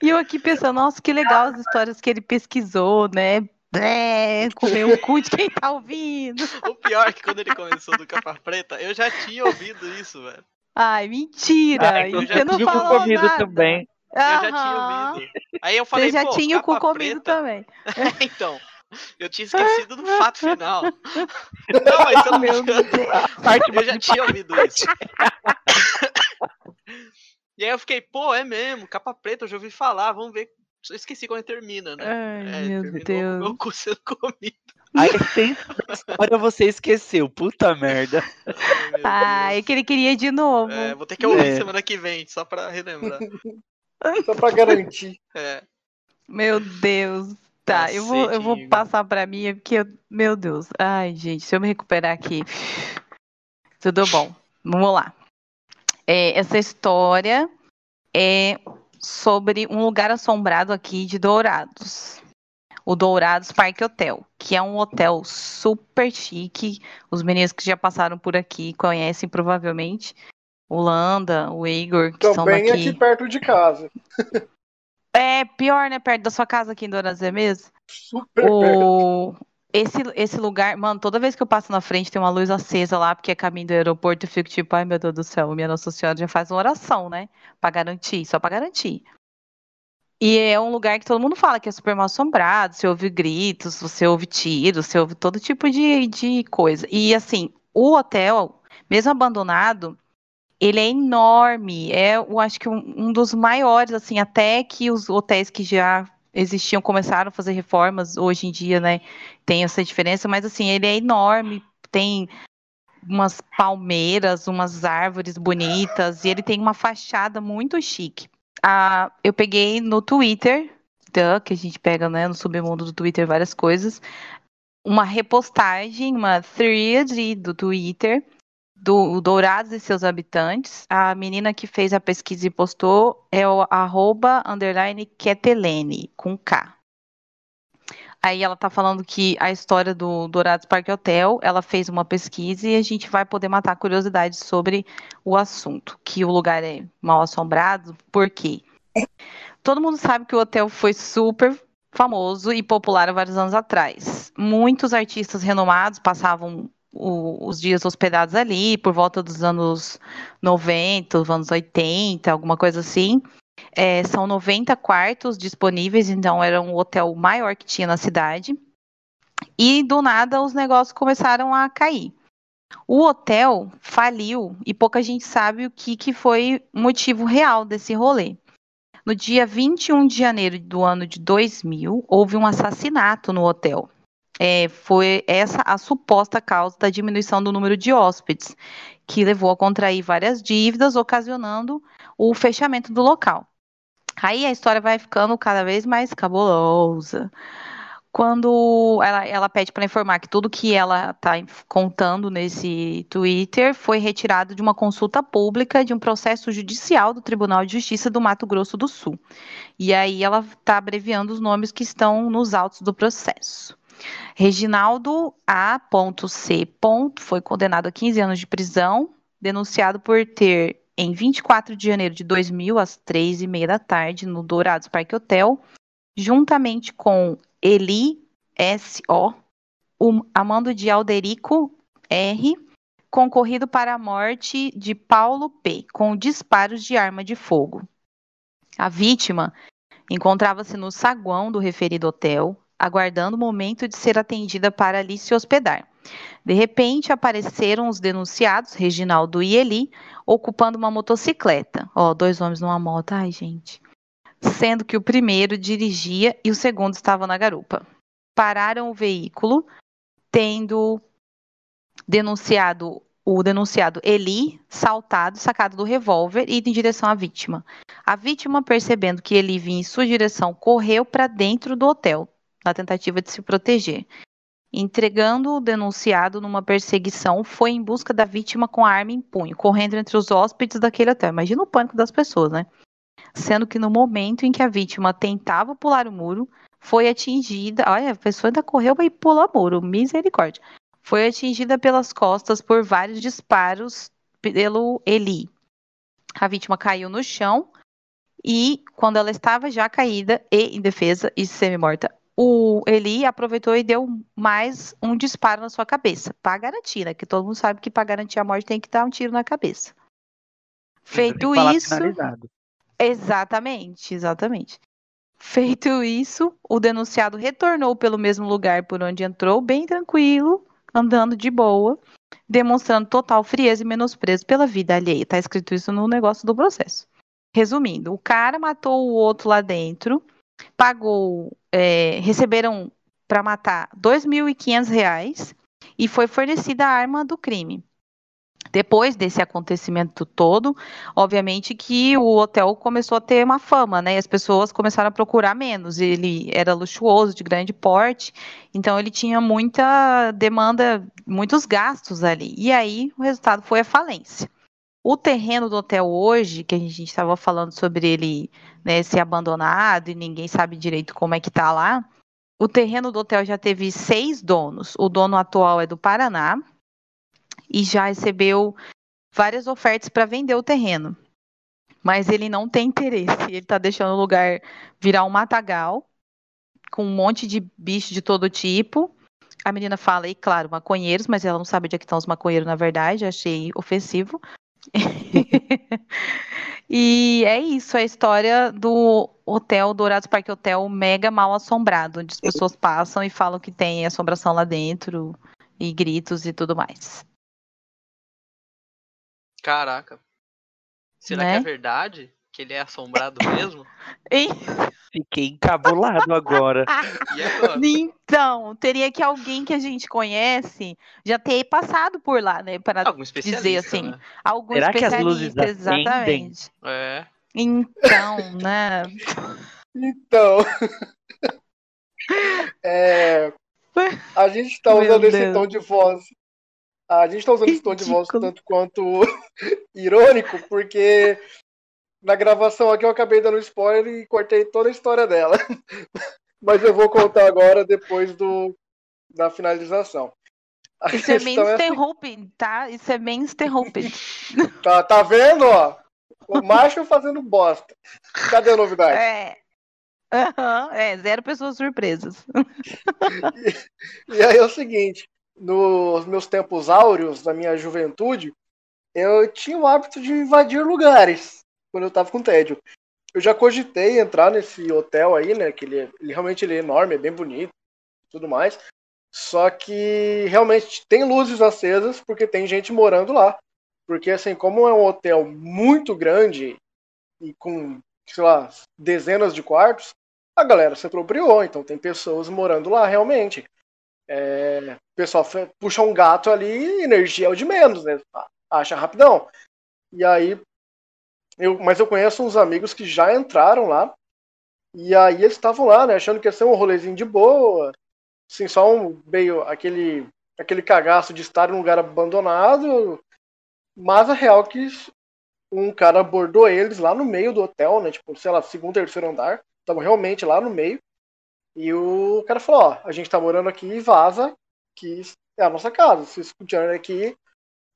E eu aqui pensando, nossa, que legal as histórias que ele pesquisou, né? Blé, comeu o cu de quem tá ouvindo. O pior é que quando ele começou do Capa Preta, eu já tinha ouvido isso, velho. Ai, mentira. Ah, e então já você não cu falou comido nada. também. Eu já tinha ouvido. Aí eu falei, Você já pô, tinha o cu comido também. então, eu tinha esquecido do fato final. Não, mas eu, Meu Deus. Eu já tinha ouvido isso. E aí eu fiquei, pô, é mesmo, capa preta, eu já ouvi falar, vamos ver. Eu esqueci quando termina, né? Ai, É, meu Deus. Meu cu sendo comido. A essência da história você esqueceu. Puta merda. Ai, Ai, é que ele queria de novo. É, vou ter que ouvir É. semana que vem, só pra relembrar. Só pra garantir. É, Meu Deus. Tá, eu vou, eu vou Cacete, passar pra mim, porque, eu- meu Deus. Ai, gente, se eu me recuperar aqui. Tudo bom. Vamos lá. É, essa história é sobre um lugar assombrado aqui de Dourados. O Dourados Parque Hotel, que é um hotel super chique. Os meninos que já passaram por aqui conhecem provavelmente. O Landa, o Igor, que são Também daqui. aqui perto de casa. É pior, né? Perto da sua casa aqui em Dourados é mesmo? Super perto. O... Esse, esse lugar, mano, toda vez que eu passo na frente tem uma luz acesa lá, porque é caminho do aeroporto, eu fico tipo, ai meu Deus do céu, minha Nossa Senhora já faz uma oração, né? Pra garantir, só pra garantir. E é um lugar que todo mundo fala que é super mal assombrado, você ouve gritos, você ouve tiros, você ouve todo tipo de, de coisa. E assim, o hotel, mesmo abandonado, ele é enorme, é, eu acho que um, um dos maiores, assim, até que os hotéis que já existiam começaram a fazer reformas hoje em dia, né? Tem essa diferença, mas assim, ele é enorme, tem umas palmeiras, umas árvores bonitas, e ele tem uma fachada muito chique. a, eu peguei no Twitter, que a gente pega né, no submundo do Twitter várias coisas, uma repostagem, uma thread do Twitter do Dourados e seus habitantes. A menina que fez a pesquisa e postou é o arroba underline Ketelene, com K. Aí ela tá falando que a história do Dourados Parque Hotel, ela fez uma pesquisa e a gente vai poder matar curiosidades sobre o assunto, que o lugar é mal assombrado, por quê? Todo mundo sabe que o hotel foi super famoso e popular há vários anos atrás. Muitos artistas renomados passavam o, os dias hospedados ali, por volta dos anos 90, anos 80, alguma coisa assim. É, são 90 quartos disponíveis, então era um hotel maior que tinha na cidade. E do nada os negócios começaram a cair. O hotel faliu e pouca gente sabe o que, que foi o motivo real desse rolê. No dia 21 de janeiro do ano de 2000, houve um assassinato no hotel. É, foi essa a suposta causa da diminuição do número de hóspedes, que levou a contrair várias dívidas, ocasionando o fechamento do local. Aí a história vai ficando cada vez mais cabulosa. Quando ela, ela pede para informar que tudo que ela está contando nesse Twitter foi retirado de uma consulta pública de um processo judicial do Tribunal de Justiça do Mato Grosso do Sul. E aí ela está abreviando os nomes que estão nos autos do processo. Reginaldo A.C. foi condenado a 15 anos de prisão, denunciado por ter em 24 de janeiro de 2000, às três e meia da tarde, no Dourados Parque Hotel, juntamente com Eli S.O., o Amando de Alderico R., concorrido para a morte de Paulo P., com disparos de arma de fogo. A vítima encontrava-se no saguão do referido hotel, aguardando o momento de ser atendida para ali se hospedar. De repente, apareceram os denunciados, Reginaldo e Eli, ocupando uma motocicleta. Ó, dois homens numa moto. Ai, gente. Sendo que o primeiro dirigia e o segundo estava na garupa. Pararam o veículo, tendo denunciado o denunciado Eli saltado, sacado do revólver e ido em direção à vítima. A vítima, percebendo que Eli vinha em sua direção, correu para dentro do hotel, na tentativa de se proteger entregando o denunciado numa perseguição, foi em busca da vítima com a arma em punho, correndo entre os hóspedes daquele hotel. Imagina o pânico das pessoas, né? Sendo que no momento em que a vítima tentava pular o muro, foi atingida. Olha, a pessoa ainda correu e pulou o muro, misericórdia. Foi atingida pelas costas por vários disparos pelo Eli. A vítima caiu no chão e, quando ela estava já caída e indefesa e semi-morta, o Eli aproveitou e deu mais um disparo na sua cabeça, para garantir, né? Que todo mundo sabe que para garantir a morte tem que dar um tiro na cabeça. Feito isso. Exatamente, exatamente. Feito isso, o denunciado retornou pelo mesmo lugar por onde entrou, bem tranquilo, andando de boa, demonstrando total frieza e menosprezo pela vida alheia. Tá escrito isso no negócio do processo. Resumindo, o cara matou o outro lá dentro, pagou, é, receberam para matar R$ 2.500 e foi fornecida a arma do crime. Depois desse acontecimento todo, obviamente que o hotel começou a ter uma fama, né? E as pessoas começaram a procurar menos. Ele era luxuoso, de grande porte, então ele tinha muita demanda, muitos gastos ali. E aí o resultado foi a falência. O terreno do hotel hoje, que a gente estava falando sobre ele né, ser abandonado e ninguém sabe direito como é que tá lá. O terreno do hotel já teve seis donos. O dono atual é do Paraná e já recebeu várias ofertas para vender o terreno. Mas ele não tem interesse. Ele está deixando o lugar virar um matagal com um monte de bicho de todo tipo. A menina fala, e claro, maconheiros, mas ela não sabe onde é que estão os maconheiros, na verdade, achei ofensivo. e é isso, a história do hotel Dourados Parque Hotel mega mal assombrado, onde as pessoas passam e falam que tem assombração lá dentro e gritos e tudo mais. Caraca. Será né? que é verdade? Que ele é assombrado mesmo? Fiquei encabulado agora. agora. Então, teria que alguém que a gente conhece já ter passado por lá, né? Para dizer assim. Né? Algum Será especialista, que as luzes exatamente. É. Então, né? Então. é, a gente está Meu usando esse Deus. tom de voz. A gente está usando esse tom de voz Ridículo. tanto quanto irônico, porque na gravação aqui eu acabei dando spoiler e cortei toda a história dela. Mas eu vou contar agora depois do, da finalização. A Isso é questão é assim, interrupting, tá? Isso é bem interrupting. tá, tá vendo, ó? O macho fazendo bosta. Cadê a novidade? É. Aham, é, zero pessoas surpresas. E aí é o seguinte, nos meus tempos áureos, da minha juventude, eu tinha o hábito de invadir lugares quando eu tava com tédio. Eu já cogitei entrar nesse hotel aí, né? Que ele, é- ele realmente ele é enorme, é bem bonito, tudo mais. Só que realmente tem luzes acesas porque tem gente morando lá. Porque assim, como é um hotel muito grande e com, sei lá, dezenas de quartos, a galera se apropriou. Então tem pessoas morando lá realmente. É, o pessoal puxa um gato ali, energia é o de menos, né? Acha rapidão. E aí, eu, mas eu conheço uns amigos que já entraram lá, e aí eles estavam lá, né? Achando que ia ser um rolezinho de boa, assim, só um meio aquele, aquele cagaço de estar em um lugar abandonado, mas a real é que um cara abordou eles lá no meio do hotel, né? Tipo, sei lá, segundo, terceiro andar, estavam realmente lá no meio. E o cara falou, ó, a gente tá morando aqui e vaza, que é a nossa casa. Se vocês continuarem aqui,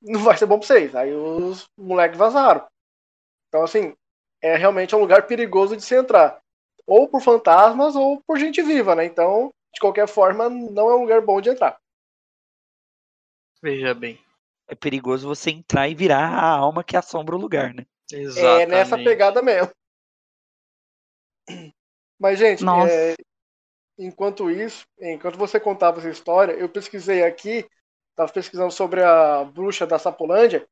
não vai ser bom pra vocês. Aí os moleques vazaram. Então, assim, é realmente um lugar perigoso de se entrar. Ou por fantasmas ou por gente viva, né? Então, de qualquer forma, não é um lugar bom de entrar. Veja bem. É perigoso você entrar e virar a alma que assombra o lugar, né? Exatamente. É nessa pegada mesmo. Mas, gente, é, enquanto isso, enquanto você contava essa história, eu pesquisei aqui, estava pesquisando sobre a bruxa da Sapolândia,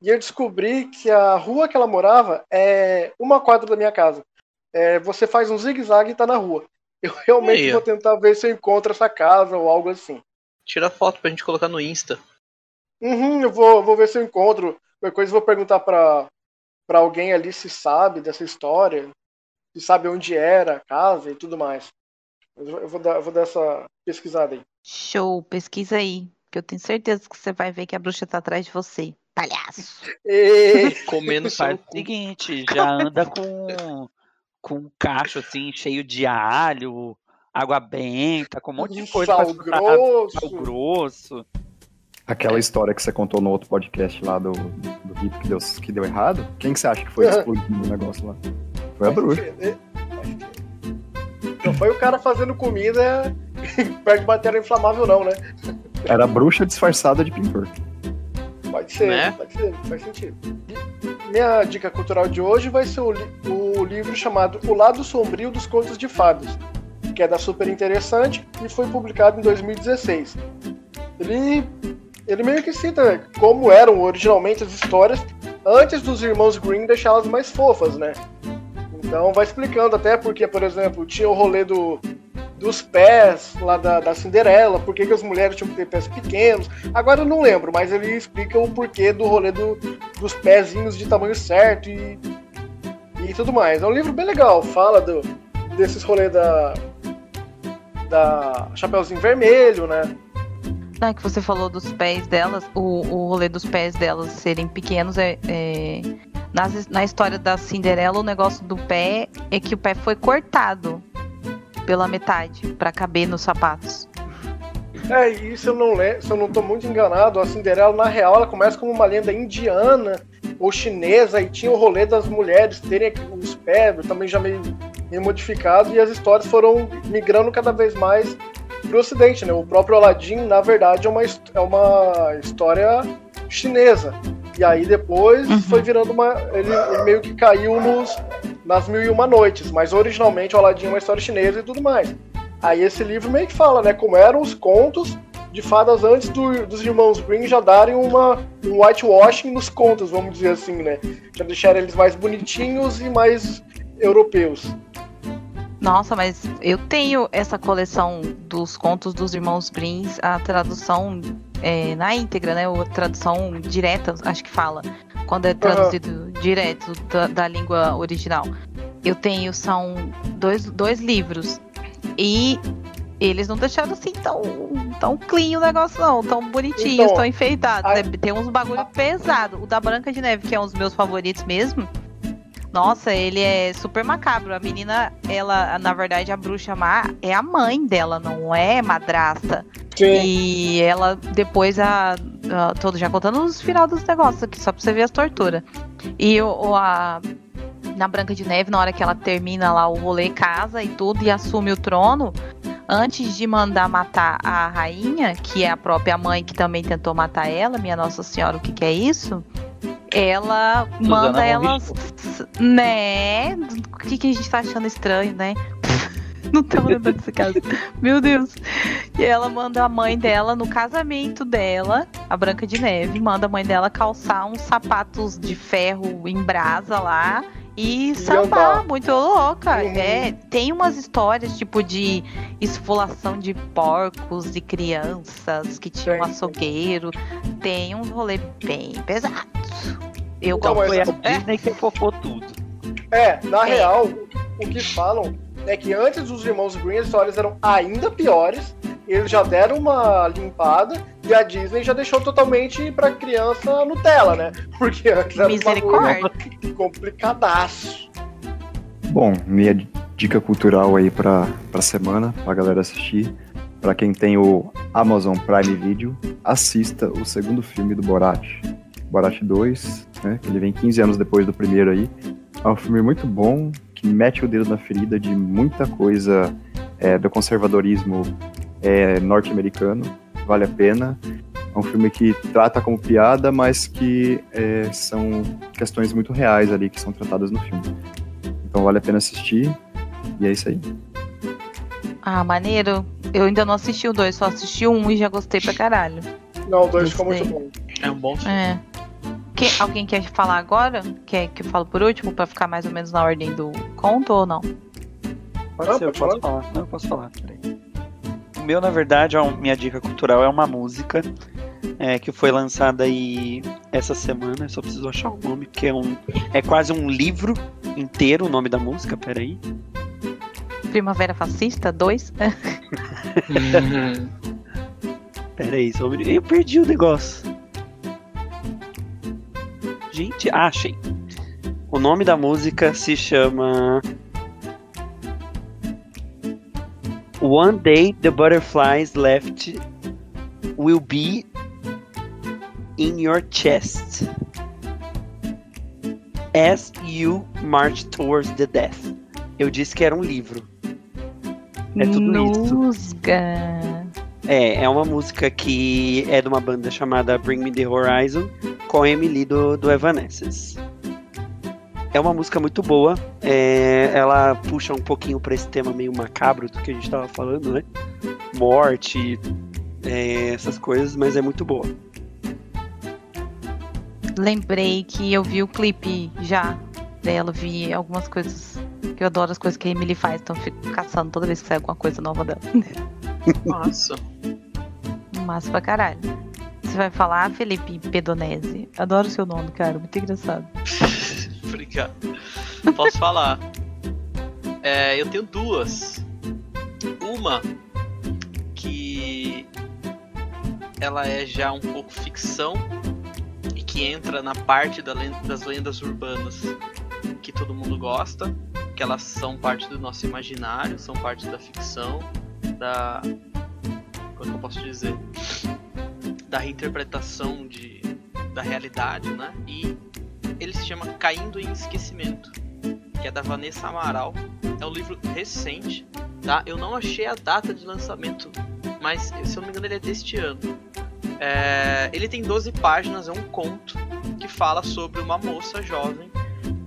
e eu descobri que a rua que ela morava é uma quadra da minha casa. É, você faz um zigue-zague e tá na rua. Eu realmente Aí, vou tentar ver se eu encontro essa casa ou algo assim. Tira foto pra gente colocar no Insta. Uhum, eu vou, vou ver se eu encontro. Qualquer coisa eu vou perguntar pra, pra alguém ali se sabe dessa história, se sabe onde era a casa e tudo mais. Eu vou- eu vou dar, eu vou dar essa pesquisada aí. Show, pesquisa aí. Que eu tenho certeza que você vai ver que a bruxa tá atrás de você. Palhaço. E... Comendo o seguinte, já anda com, com um cacho assim, cheio de alho, água benta, com um monte de coisa Sal grosso. sal grosso. Aquela história que você contou no outro podcast lá do, do Rito que deu, que deu errado, quem que você acha que foi explodindo o negócio lá? Foi a bruxa. Não foi o cara fazendo comida perto de matéria inflamável, não, né? Era a bruxa disfarçada de pintor. Pode ser, Né? pode ser, faz sentido. Minha dica cultural de hoje vai ser o, li- o livro chamado O Lado Sombrio dos Contos de Fadas, que é da Super Interessante e foi publicado em 2016. Ele, ele meio que cita como eram originalmente as histórias antes dos irmãos Green deixá-las mais fofas, né? Então vai explicando até porque, por exemplo, tinha o rolê do, dos pés lá da, da Cinderela, por que, as mulheres tinham que ter pés pequenos. Agora eu não lembro, mas ele explica o porquê do rolê do, dos pezinhos de tamanho certo e, e tudo mais. É um livro bem legal, fala do, desses rolês da, da Chapeuzinho Vermelho, né? Ah, que você falou dos pés delas, o, o rolê dos pés delas serem pequenos é. é- na história da Cinderela, o negócio do pé é que o pé foi cortado pela metade pra caber nos sapatos. É, e se eu não le- se eu não tô muito enganado, a Cinderela, na real, ela começa como uma lenda indiana ou chinesa, e tinha o rolê das mulheres terem os pés também já meio, meio modificado, e as histórias foram migrando cada vez mais pro ocidente, né? O próprio Aladdin, na verdade, é uma, é uma história chinesa. E aí depois Uhum. foi virando uma. Ele, ele meio que caiu nos, nas Mil e Uma Noites, mas originalmente o Aladdin é uma história chinesa e tudo mais. Aí esse livro meio que fala, né, como eram os contos de fadas antes do- dos irmãos Green já darem uma, um whitewashing nos contos, vamos dizer assim, né? Já deixarem eles mais bonitinhos e mais europeus. Nossa, mas eu tenho essa coleção dos contos dos irmãos Grimm, a tradução é, na íntegra, né? Ou a tradução direta, acho que fala. Quando é traduzido direto da, da língua original. Eu tenho, são dois, dois livros. E eles não deixaram assim tão, tão clean o negócio, não. Tão bonitinhos, Então, tão enfeitados. a- É, Tem uns bagulho pesado. O da Branca de Neve, que é um dos meus favoritos mesmo. Nossa, ele é super macabro. A menina, ela, na verdade, a bruxa má é a mãe dela, não é madrasta. Sim. E ela depois a, a- todo já contando os final dos negócios aqui, só pra você ver as torturas. E o, a na Branca de Neve, na hora que ela termina lá o rolê, casa e tudo e assume o trono, antes de mandar matar a rainha, que é a própria mãe que também tentou matar ela, minha Nossa Senhora, o que que é isso? Ela manda ela, né? O que que a gente tá achando estranho, né? Não tô lembrando desse caso. Meu Deus. E ela manda a mãe dela no casamento dela, a Branca de Neve, manda a mãe dela calçar uns sapatos de ferro em brasa lá e sambar, muito louca. Uhum. É, tem umas histórias tipo de esfolação de porcos e crianças que tinham um açougueiro. Tem um rolê bem pesado. Eu Então, gosto. mas- Foi a Disney que fofou tudo. É, na É. real, o que falam é que antes dos irmãos Green as histórias eram ainda piores. Eles já deram uma limpada e a Disney já deixou totalmente pra criança Nutella, né? Porque antes era um complicadaço. Bom, minha dica cultural aí pra, pra semana, pra galera assistir. Pra quem tem o Amazon Prime Video, assista o segundo filme do Borat. Borat 2, né? Que ele vem 15 anos depois do primeiro aí. É um filme muito bom, que mete o dedo na ferida de muita coisa é, do conservadorismo é, norte-americano. Vale a pena. É um filme que trata como piada, mas que é, são questões muito reais ali que são tratadas no filme. Então vale a pena assistir. E é isso aí. Ah, maneiro. Eu ainda não assisti o dois, só assisti o um e já gostei pra caralho. Não, o dois ficou muito bom. É um bom filme. É. Que- alguém quer falar agora? Quer que eu fale por último, pra ficar mais ou menos na ordem do conto ou não? Pode ser, eu posso falar. Não, eu posso falar. Peraí. O meu, na verdade, é um- minha dica cultural é uma música é, que foi lançada aí essa semana. Eu só preciso achar o nome, porque é um. É quase um livro inteiro o nome da música, peraí. Primavera Fascista 2? Peraí, só um. Eu perdi o negócio. Gente, achei. O nome da música se chama. One Day the Butterflies Left Will Be in Your Chest As You March Towards the Death. Eu disse que era um livro. É tudo isso. Musga. É, é uma música que é de uma banda chamada Bring Me The Horizon, com a Emily do, do Evanescence. É uma música muito boa, é, ela puxa um pouquinho pra esse tema meio macabro do que a gente tava falando, né? Morte, é, essas coisas, mas é muito boa. Lembrei que eu vi o clipe já dela, vi algumas coisas. Que eu adoro as coisas que a Emily faz, então eu fico caçando toda vez que sai alguma coisa nova dela. Nossa. Massa pra caralho. Você vai falar, Felipe Pedonese? Adoro o seu nome, cara, muito engraçado. Obrigado. Posso falar. É, eu tenho duas. Uma que ela é já um pouco ficção e que entra na parte da len- das lendas urbanas que todo mundo gosta, que elas são parte do nosso imaginário, são parte da ficção, da como eu posso dizer, da reinterpretação de da realidade, né? E ele se chama Caindo em Esquecimento, que é da Vanessa Amaral. É um livro recente, tá? Eu não achei a data de lançamento, mas se eu não me engano ele é deste ano. É, ele tem 12 páginas, é um conto que fala sobre uma moça jovem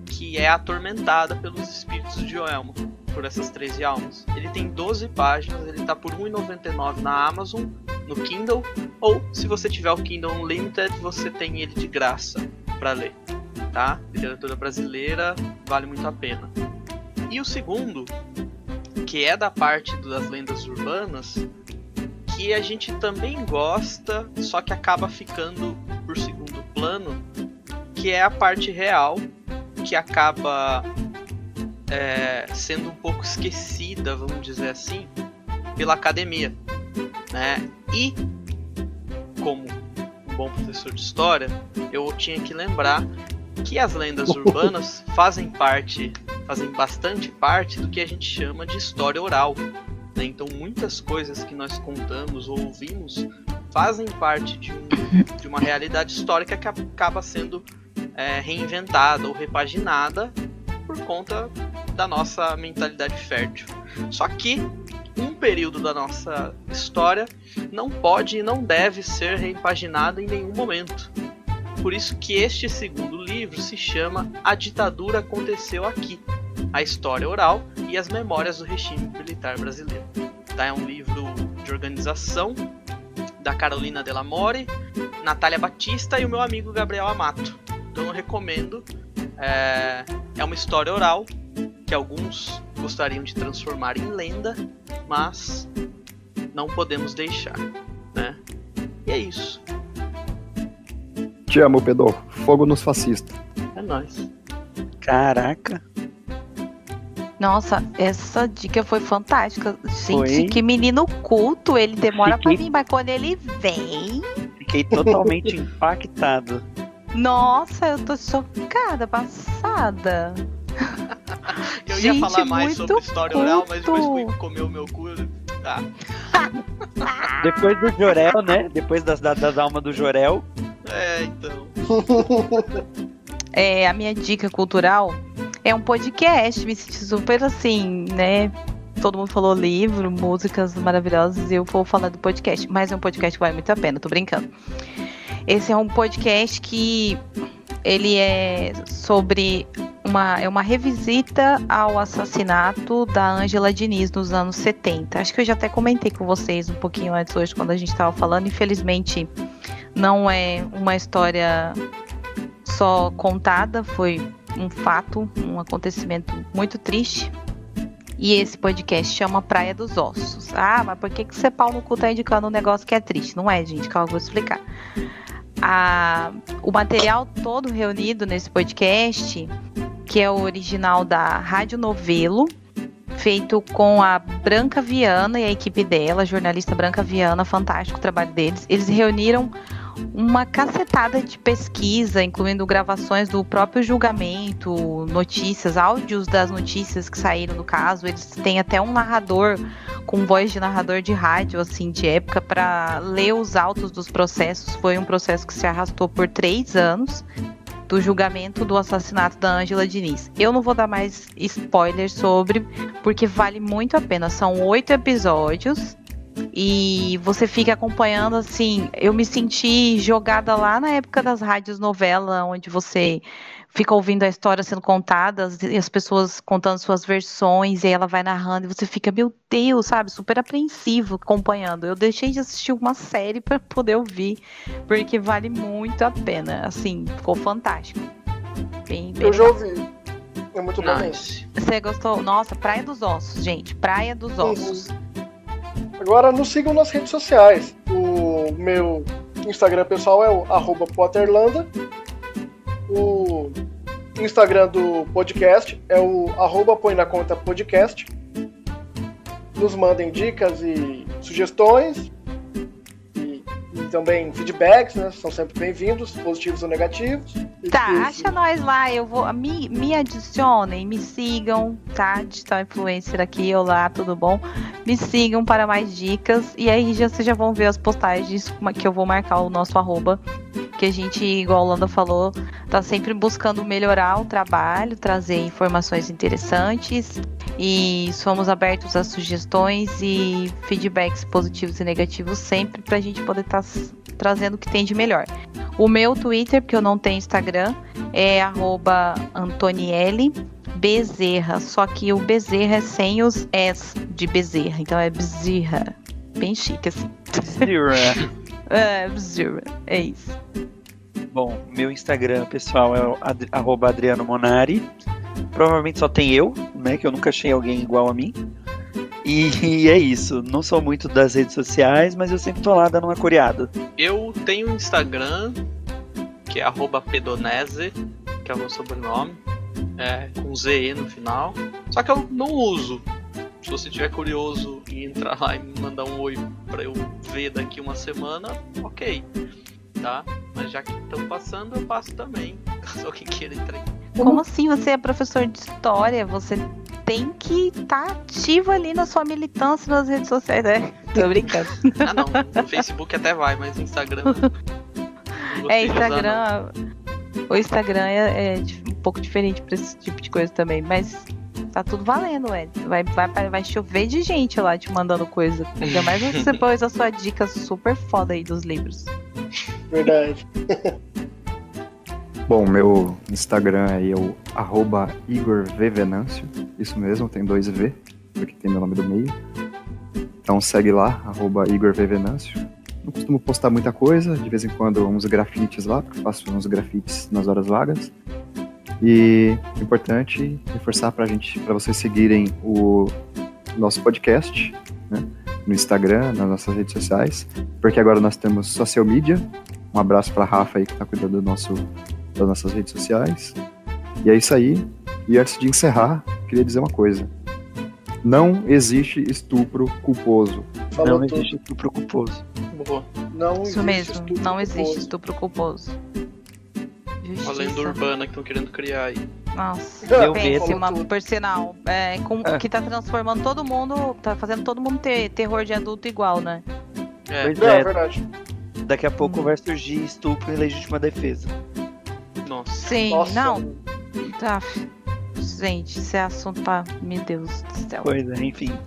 que é atormentada pelos espíritos de Joelma, por essas 13 almas. Ele tem 12 páginas, ele tá por R$ 1,99 na Amazon, no Kindle, ou se você tiver o Kindle Unlimited, você tem ele de graça para ler tá? Literatura brasileira vale muito a pena. E o segundo que é da parte das lendas urbanas, que a gente também gosta, só que acaba ficando por segundo plano, que é a parte real, que acaba é, sendo um pouco esquecida, vamos dizer assim, pela academia, né? E como um bom professor de história, eu tinha que lembrar que as lendas urbanas fazem parte, fazem bastante parte do que a gente chama de história oral. Né? Então, muitas coisas que nós contamos ou ouvimos fazem parte de, um, de uma realidade histórica que acaba sendo é, reinventada ou repaginada por conta da nossa mentalidade fértil. Só que um período da nossa história não pode e não deve ser reimpaginado em nenhum momento. Por isso que este segundo livro se chama A Ditadura Aconteceu Aqui, a história oral e as memórias do regime militar brasileiro. Tá? É um livro de organização da Carolina Delamore, Natália Batista e o meu amigo Gabriel Amato. Então eu recomendo. É, é uma história oral que alguns gostariam de transformar em lenda, mas não podemos deixar, né? E é isso. Te amo, Pedro. Fogo nos fascistas. É nóis. Caraca. Nossa, essa dica foi fantástica. Gente, Foi. que menino culto. Ele demora Fiquei- pra vir, mas quando ele vem. Fiquei totalmente impactado. Nossa, eu tô chocada, passada. Eu ia Gente, falar mais muito sobre história oral, mas depois culto. que comeu meu cu. Ah, Depois do Jorel, né? Depois das, das, das almas do Jorel. É, então. É, a minha dica cultural é um podcast. Me senti super assim, né? Todo mundo falou livro, músicas maravilhosas e eu vou falar do podcast. Mas é um podcast que vale muito a pena, tô brincando. Esse é um podcast que ele é sobre uma, é uma revisita ao assassinato da Ângela Diniz nos anos 70. Acho que eu já até comentei com vocês um pouquinho antes hoje quando a gente estava falando. Infelizmente, não é uma história só contada, foi um fato, um acontecimento muito triste. E esse podcast chama Praia dos Ossos. Ah, mas por que, que você pau no cu tá indicando um negócio que é triste? Não é, gente, calma, eu vou explicar. A- o material todo reunido nesse podcast, que é o original da Rádio Novelo, feito com a Branca Viana e a equipe dela, a jornalista Branca Viana, fantástico o trabalho deles. Eles reuniram uma cacetada de pesquisa, incluindo gravações do próprio julgamento, notícias, áudios das notícias que saíram do caso. Eles têm até um narrador com voz de narrador de rádio, assim, de época, para ler os autos dos processos. Foi um processo que se arrastou por três anos do julgamento do assassinato da Ângela Diniz. Eu não vou dar mais spoilers sobre, porque vale muito a pena. São oito episódios e você fica acompanhando assim. Eu me senti jogada lá na época das rádios novela, onde você fica ouvindo a história sendo contada e as pessoas contando suas versões, e aí ela vai narrando, e você fica, meu Deus, sabe, super apreensivo acompanhando. Eu deixei de assistir uma série para poder ouvir, porque vale muito a pena. Assim, ficou fantástico. Bem, bem Eu já ouvi. É muito bom. Você gostou? Nossa, Praia dos Ossos, gente. Praia dos Ossos. Agora nos sigam nas redes sociais. O meu Instagram pessoal é o Potterlanda. O Instagram do podcast é o arroba põe na conta podcast. Nos mandem dicas e sugestões. E, também feedbacks, né? São sempre bem-vindos, positivos ou negativos. Tá, acha nós lá, eu vou. Me, me adicionem, me sigam, tá? Digital Influencer aqui, olá, tudo bom? Me sigam para mais dicas. E aí já, vocês já vão ver as postagens que eu vou marcar o nosso arroba. Que a gente, igual a Holanda falou, tá sempre buscando melhorar o trabalho, trazer informações interessantes. E somos abertos a sugestões e feedbacks positivos e negativos sempre pra gente poder estar trazendo o que tem de melhor. O meu Twitter, porque eu não tenho Instagram, é arroba Antoniele Bezerra. Só que o Bezerra é sem os S de Bezerra. Então é Bezerra. Bem chique, assim. É, Bezerra. É isso. Bom, meu Instagram pessoal é o ad- arroba Adriano Monari. Provavelmente só tem eu, né? Que eu nunca achei alguém igual a mim. E, e é isso. Não sou muito das redes sociais, mas eu sempre tô lá dando uma coreada. Eu tenho um Instagram, que é pedonese, que é o meu sobrenome, é, com ZE no final. Só que eu não uso. Se você tiver curioso e entrar lá e me mandar um oi pra eu ver daqui uma semana, ok. Tá? Mas já que estão passando, eu passo também. Caso alguém queira entrar. Como assim você é professor de história? Você tem que estar ativo ali na sua militância nas redes sociais, né? Tô brincando. Ah não, no Facebook até vai, mas no Instagram. É, de usar. Instagram. O Instagram é, é um pouco diferente pra esse tipo de coisa também, mas tá tudo valendo, Ed. Vai, vai, vai chover de gente lá te mandando coisa. Ainda mais você pôs a sua dica super foda aí dos livros. Verdade. Bom, meu Instagram aí é o arroba Igor V Venâncio. Isso mesmo, tem dois V, porque tem meu nome do meio. Então segue lá, arroba Igor V Venâncio. Não costumo postar muita coisa, de vez em quando uns grafites lá, porque faço uns grafites nas horas vagas. E é importante reforçar pra gente, para vocês seguirem o nosso podcast, né? No Instagram, nas nossas redes sociais, porque agora nós temos social media. Um abraço pra Rafa aí que tá cuidando do nosso das nossas redes sociais. E é isso aí. E antes de encerrar, queria dizer uma coisa. Não existe estupro culposo. Falou não tudo. existe estupro culposo. Boa. Não Isso existe mesmo, estupro não existe culposo. estupro culposo. Uma Justiça. lenda urbana que estão querendo criar aí. Nossa, Deu péssima, por sinal. É, com- É. Que tá transformando todo mundo, tá fazendo todo mundo ter terror de adulto igual, né? É, Pois é é, verdade. daqui a pouco vai surgir estupro e legítima defesa. Nossa. Sim, Nossa. não. Tá. Gente, esse é assunto pra. Meu Deus do céu. Pois é, enfim.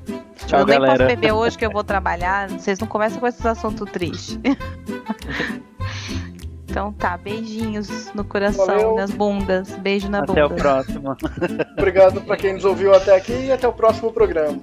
Tchau, eu nem galera. posso beber hoje que eu vou trabalhar. Vocês não começam com esses assuntos tristes. então tá, beijinhos no coração, Valeu. nas bundas. Beijo na Até o bunda. próximo. Obrigado pra quem nos ouviu até aqui e até o próximo programa.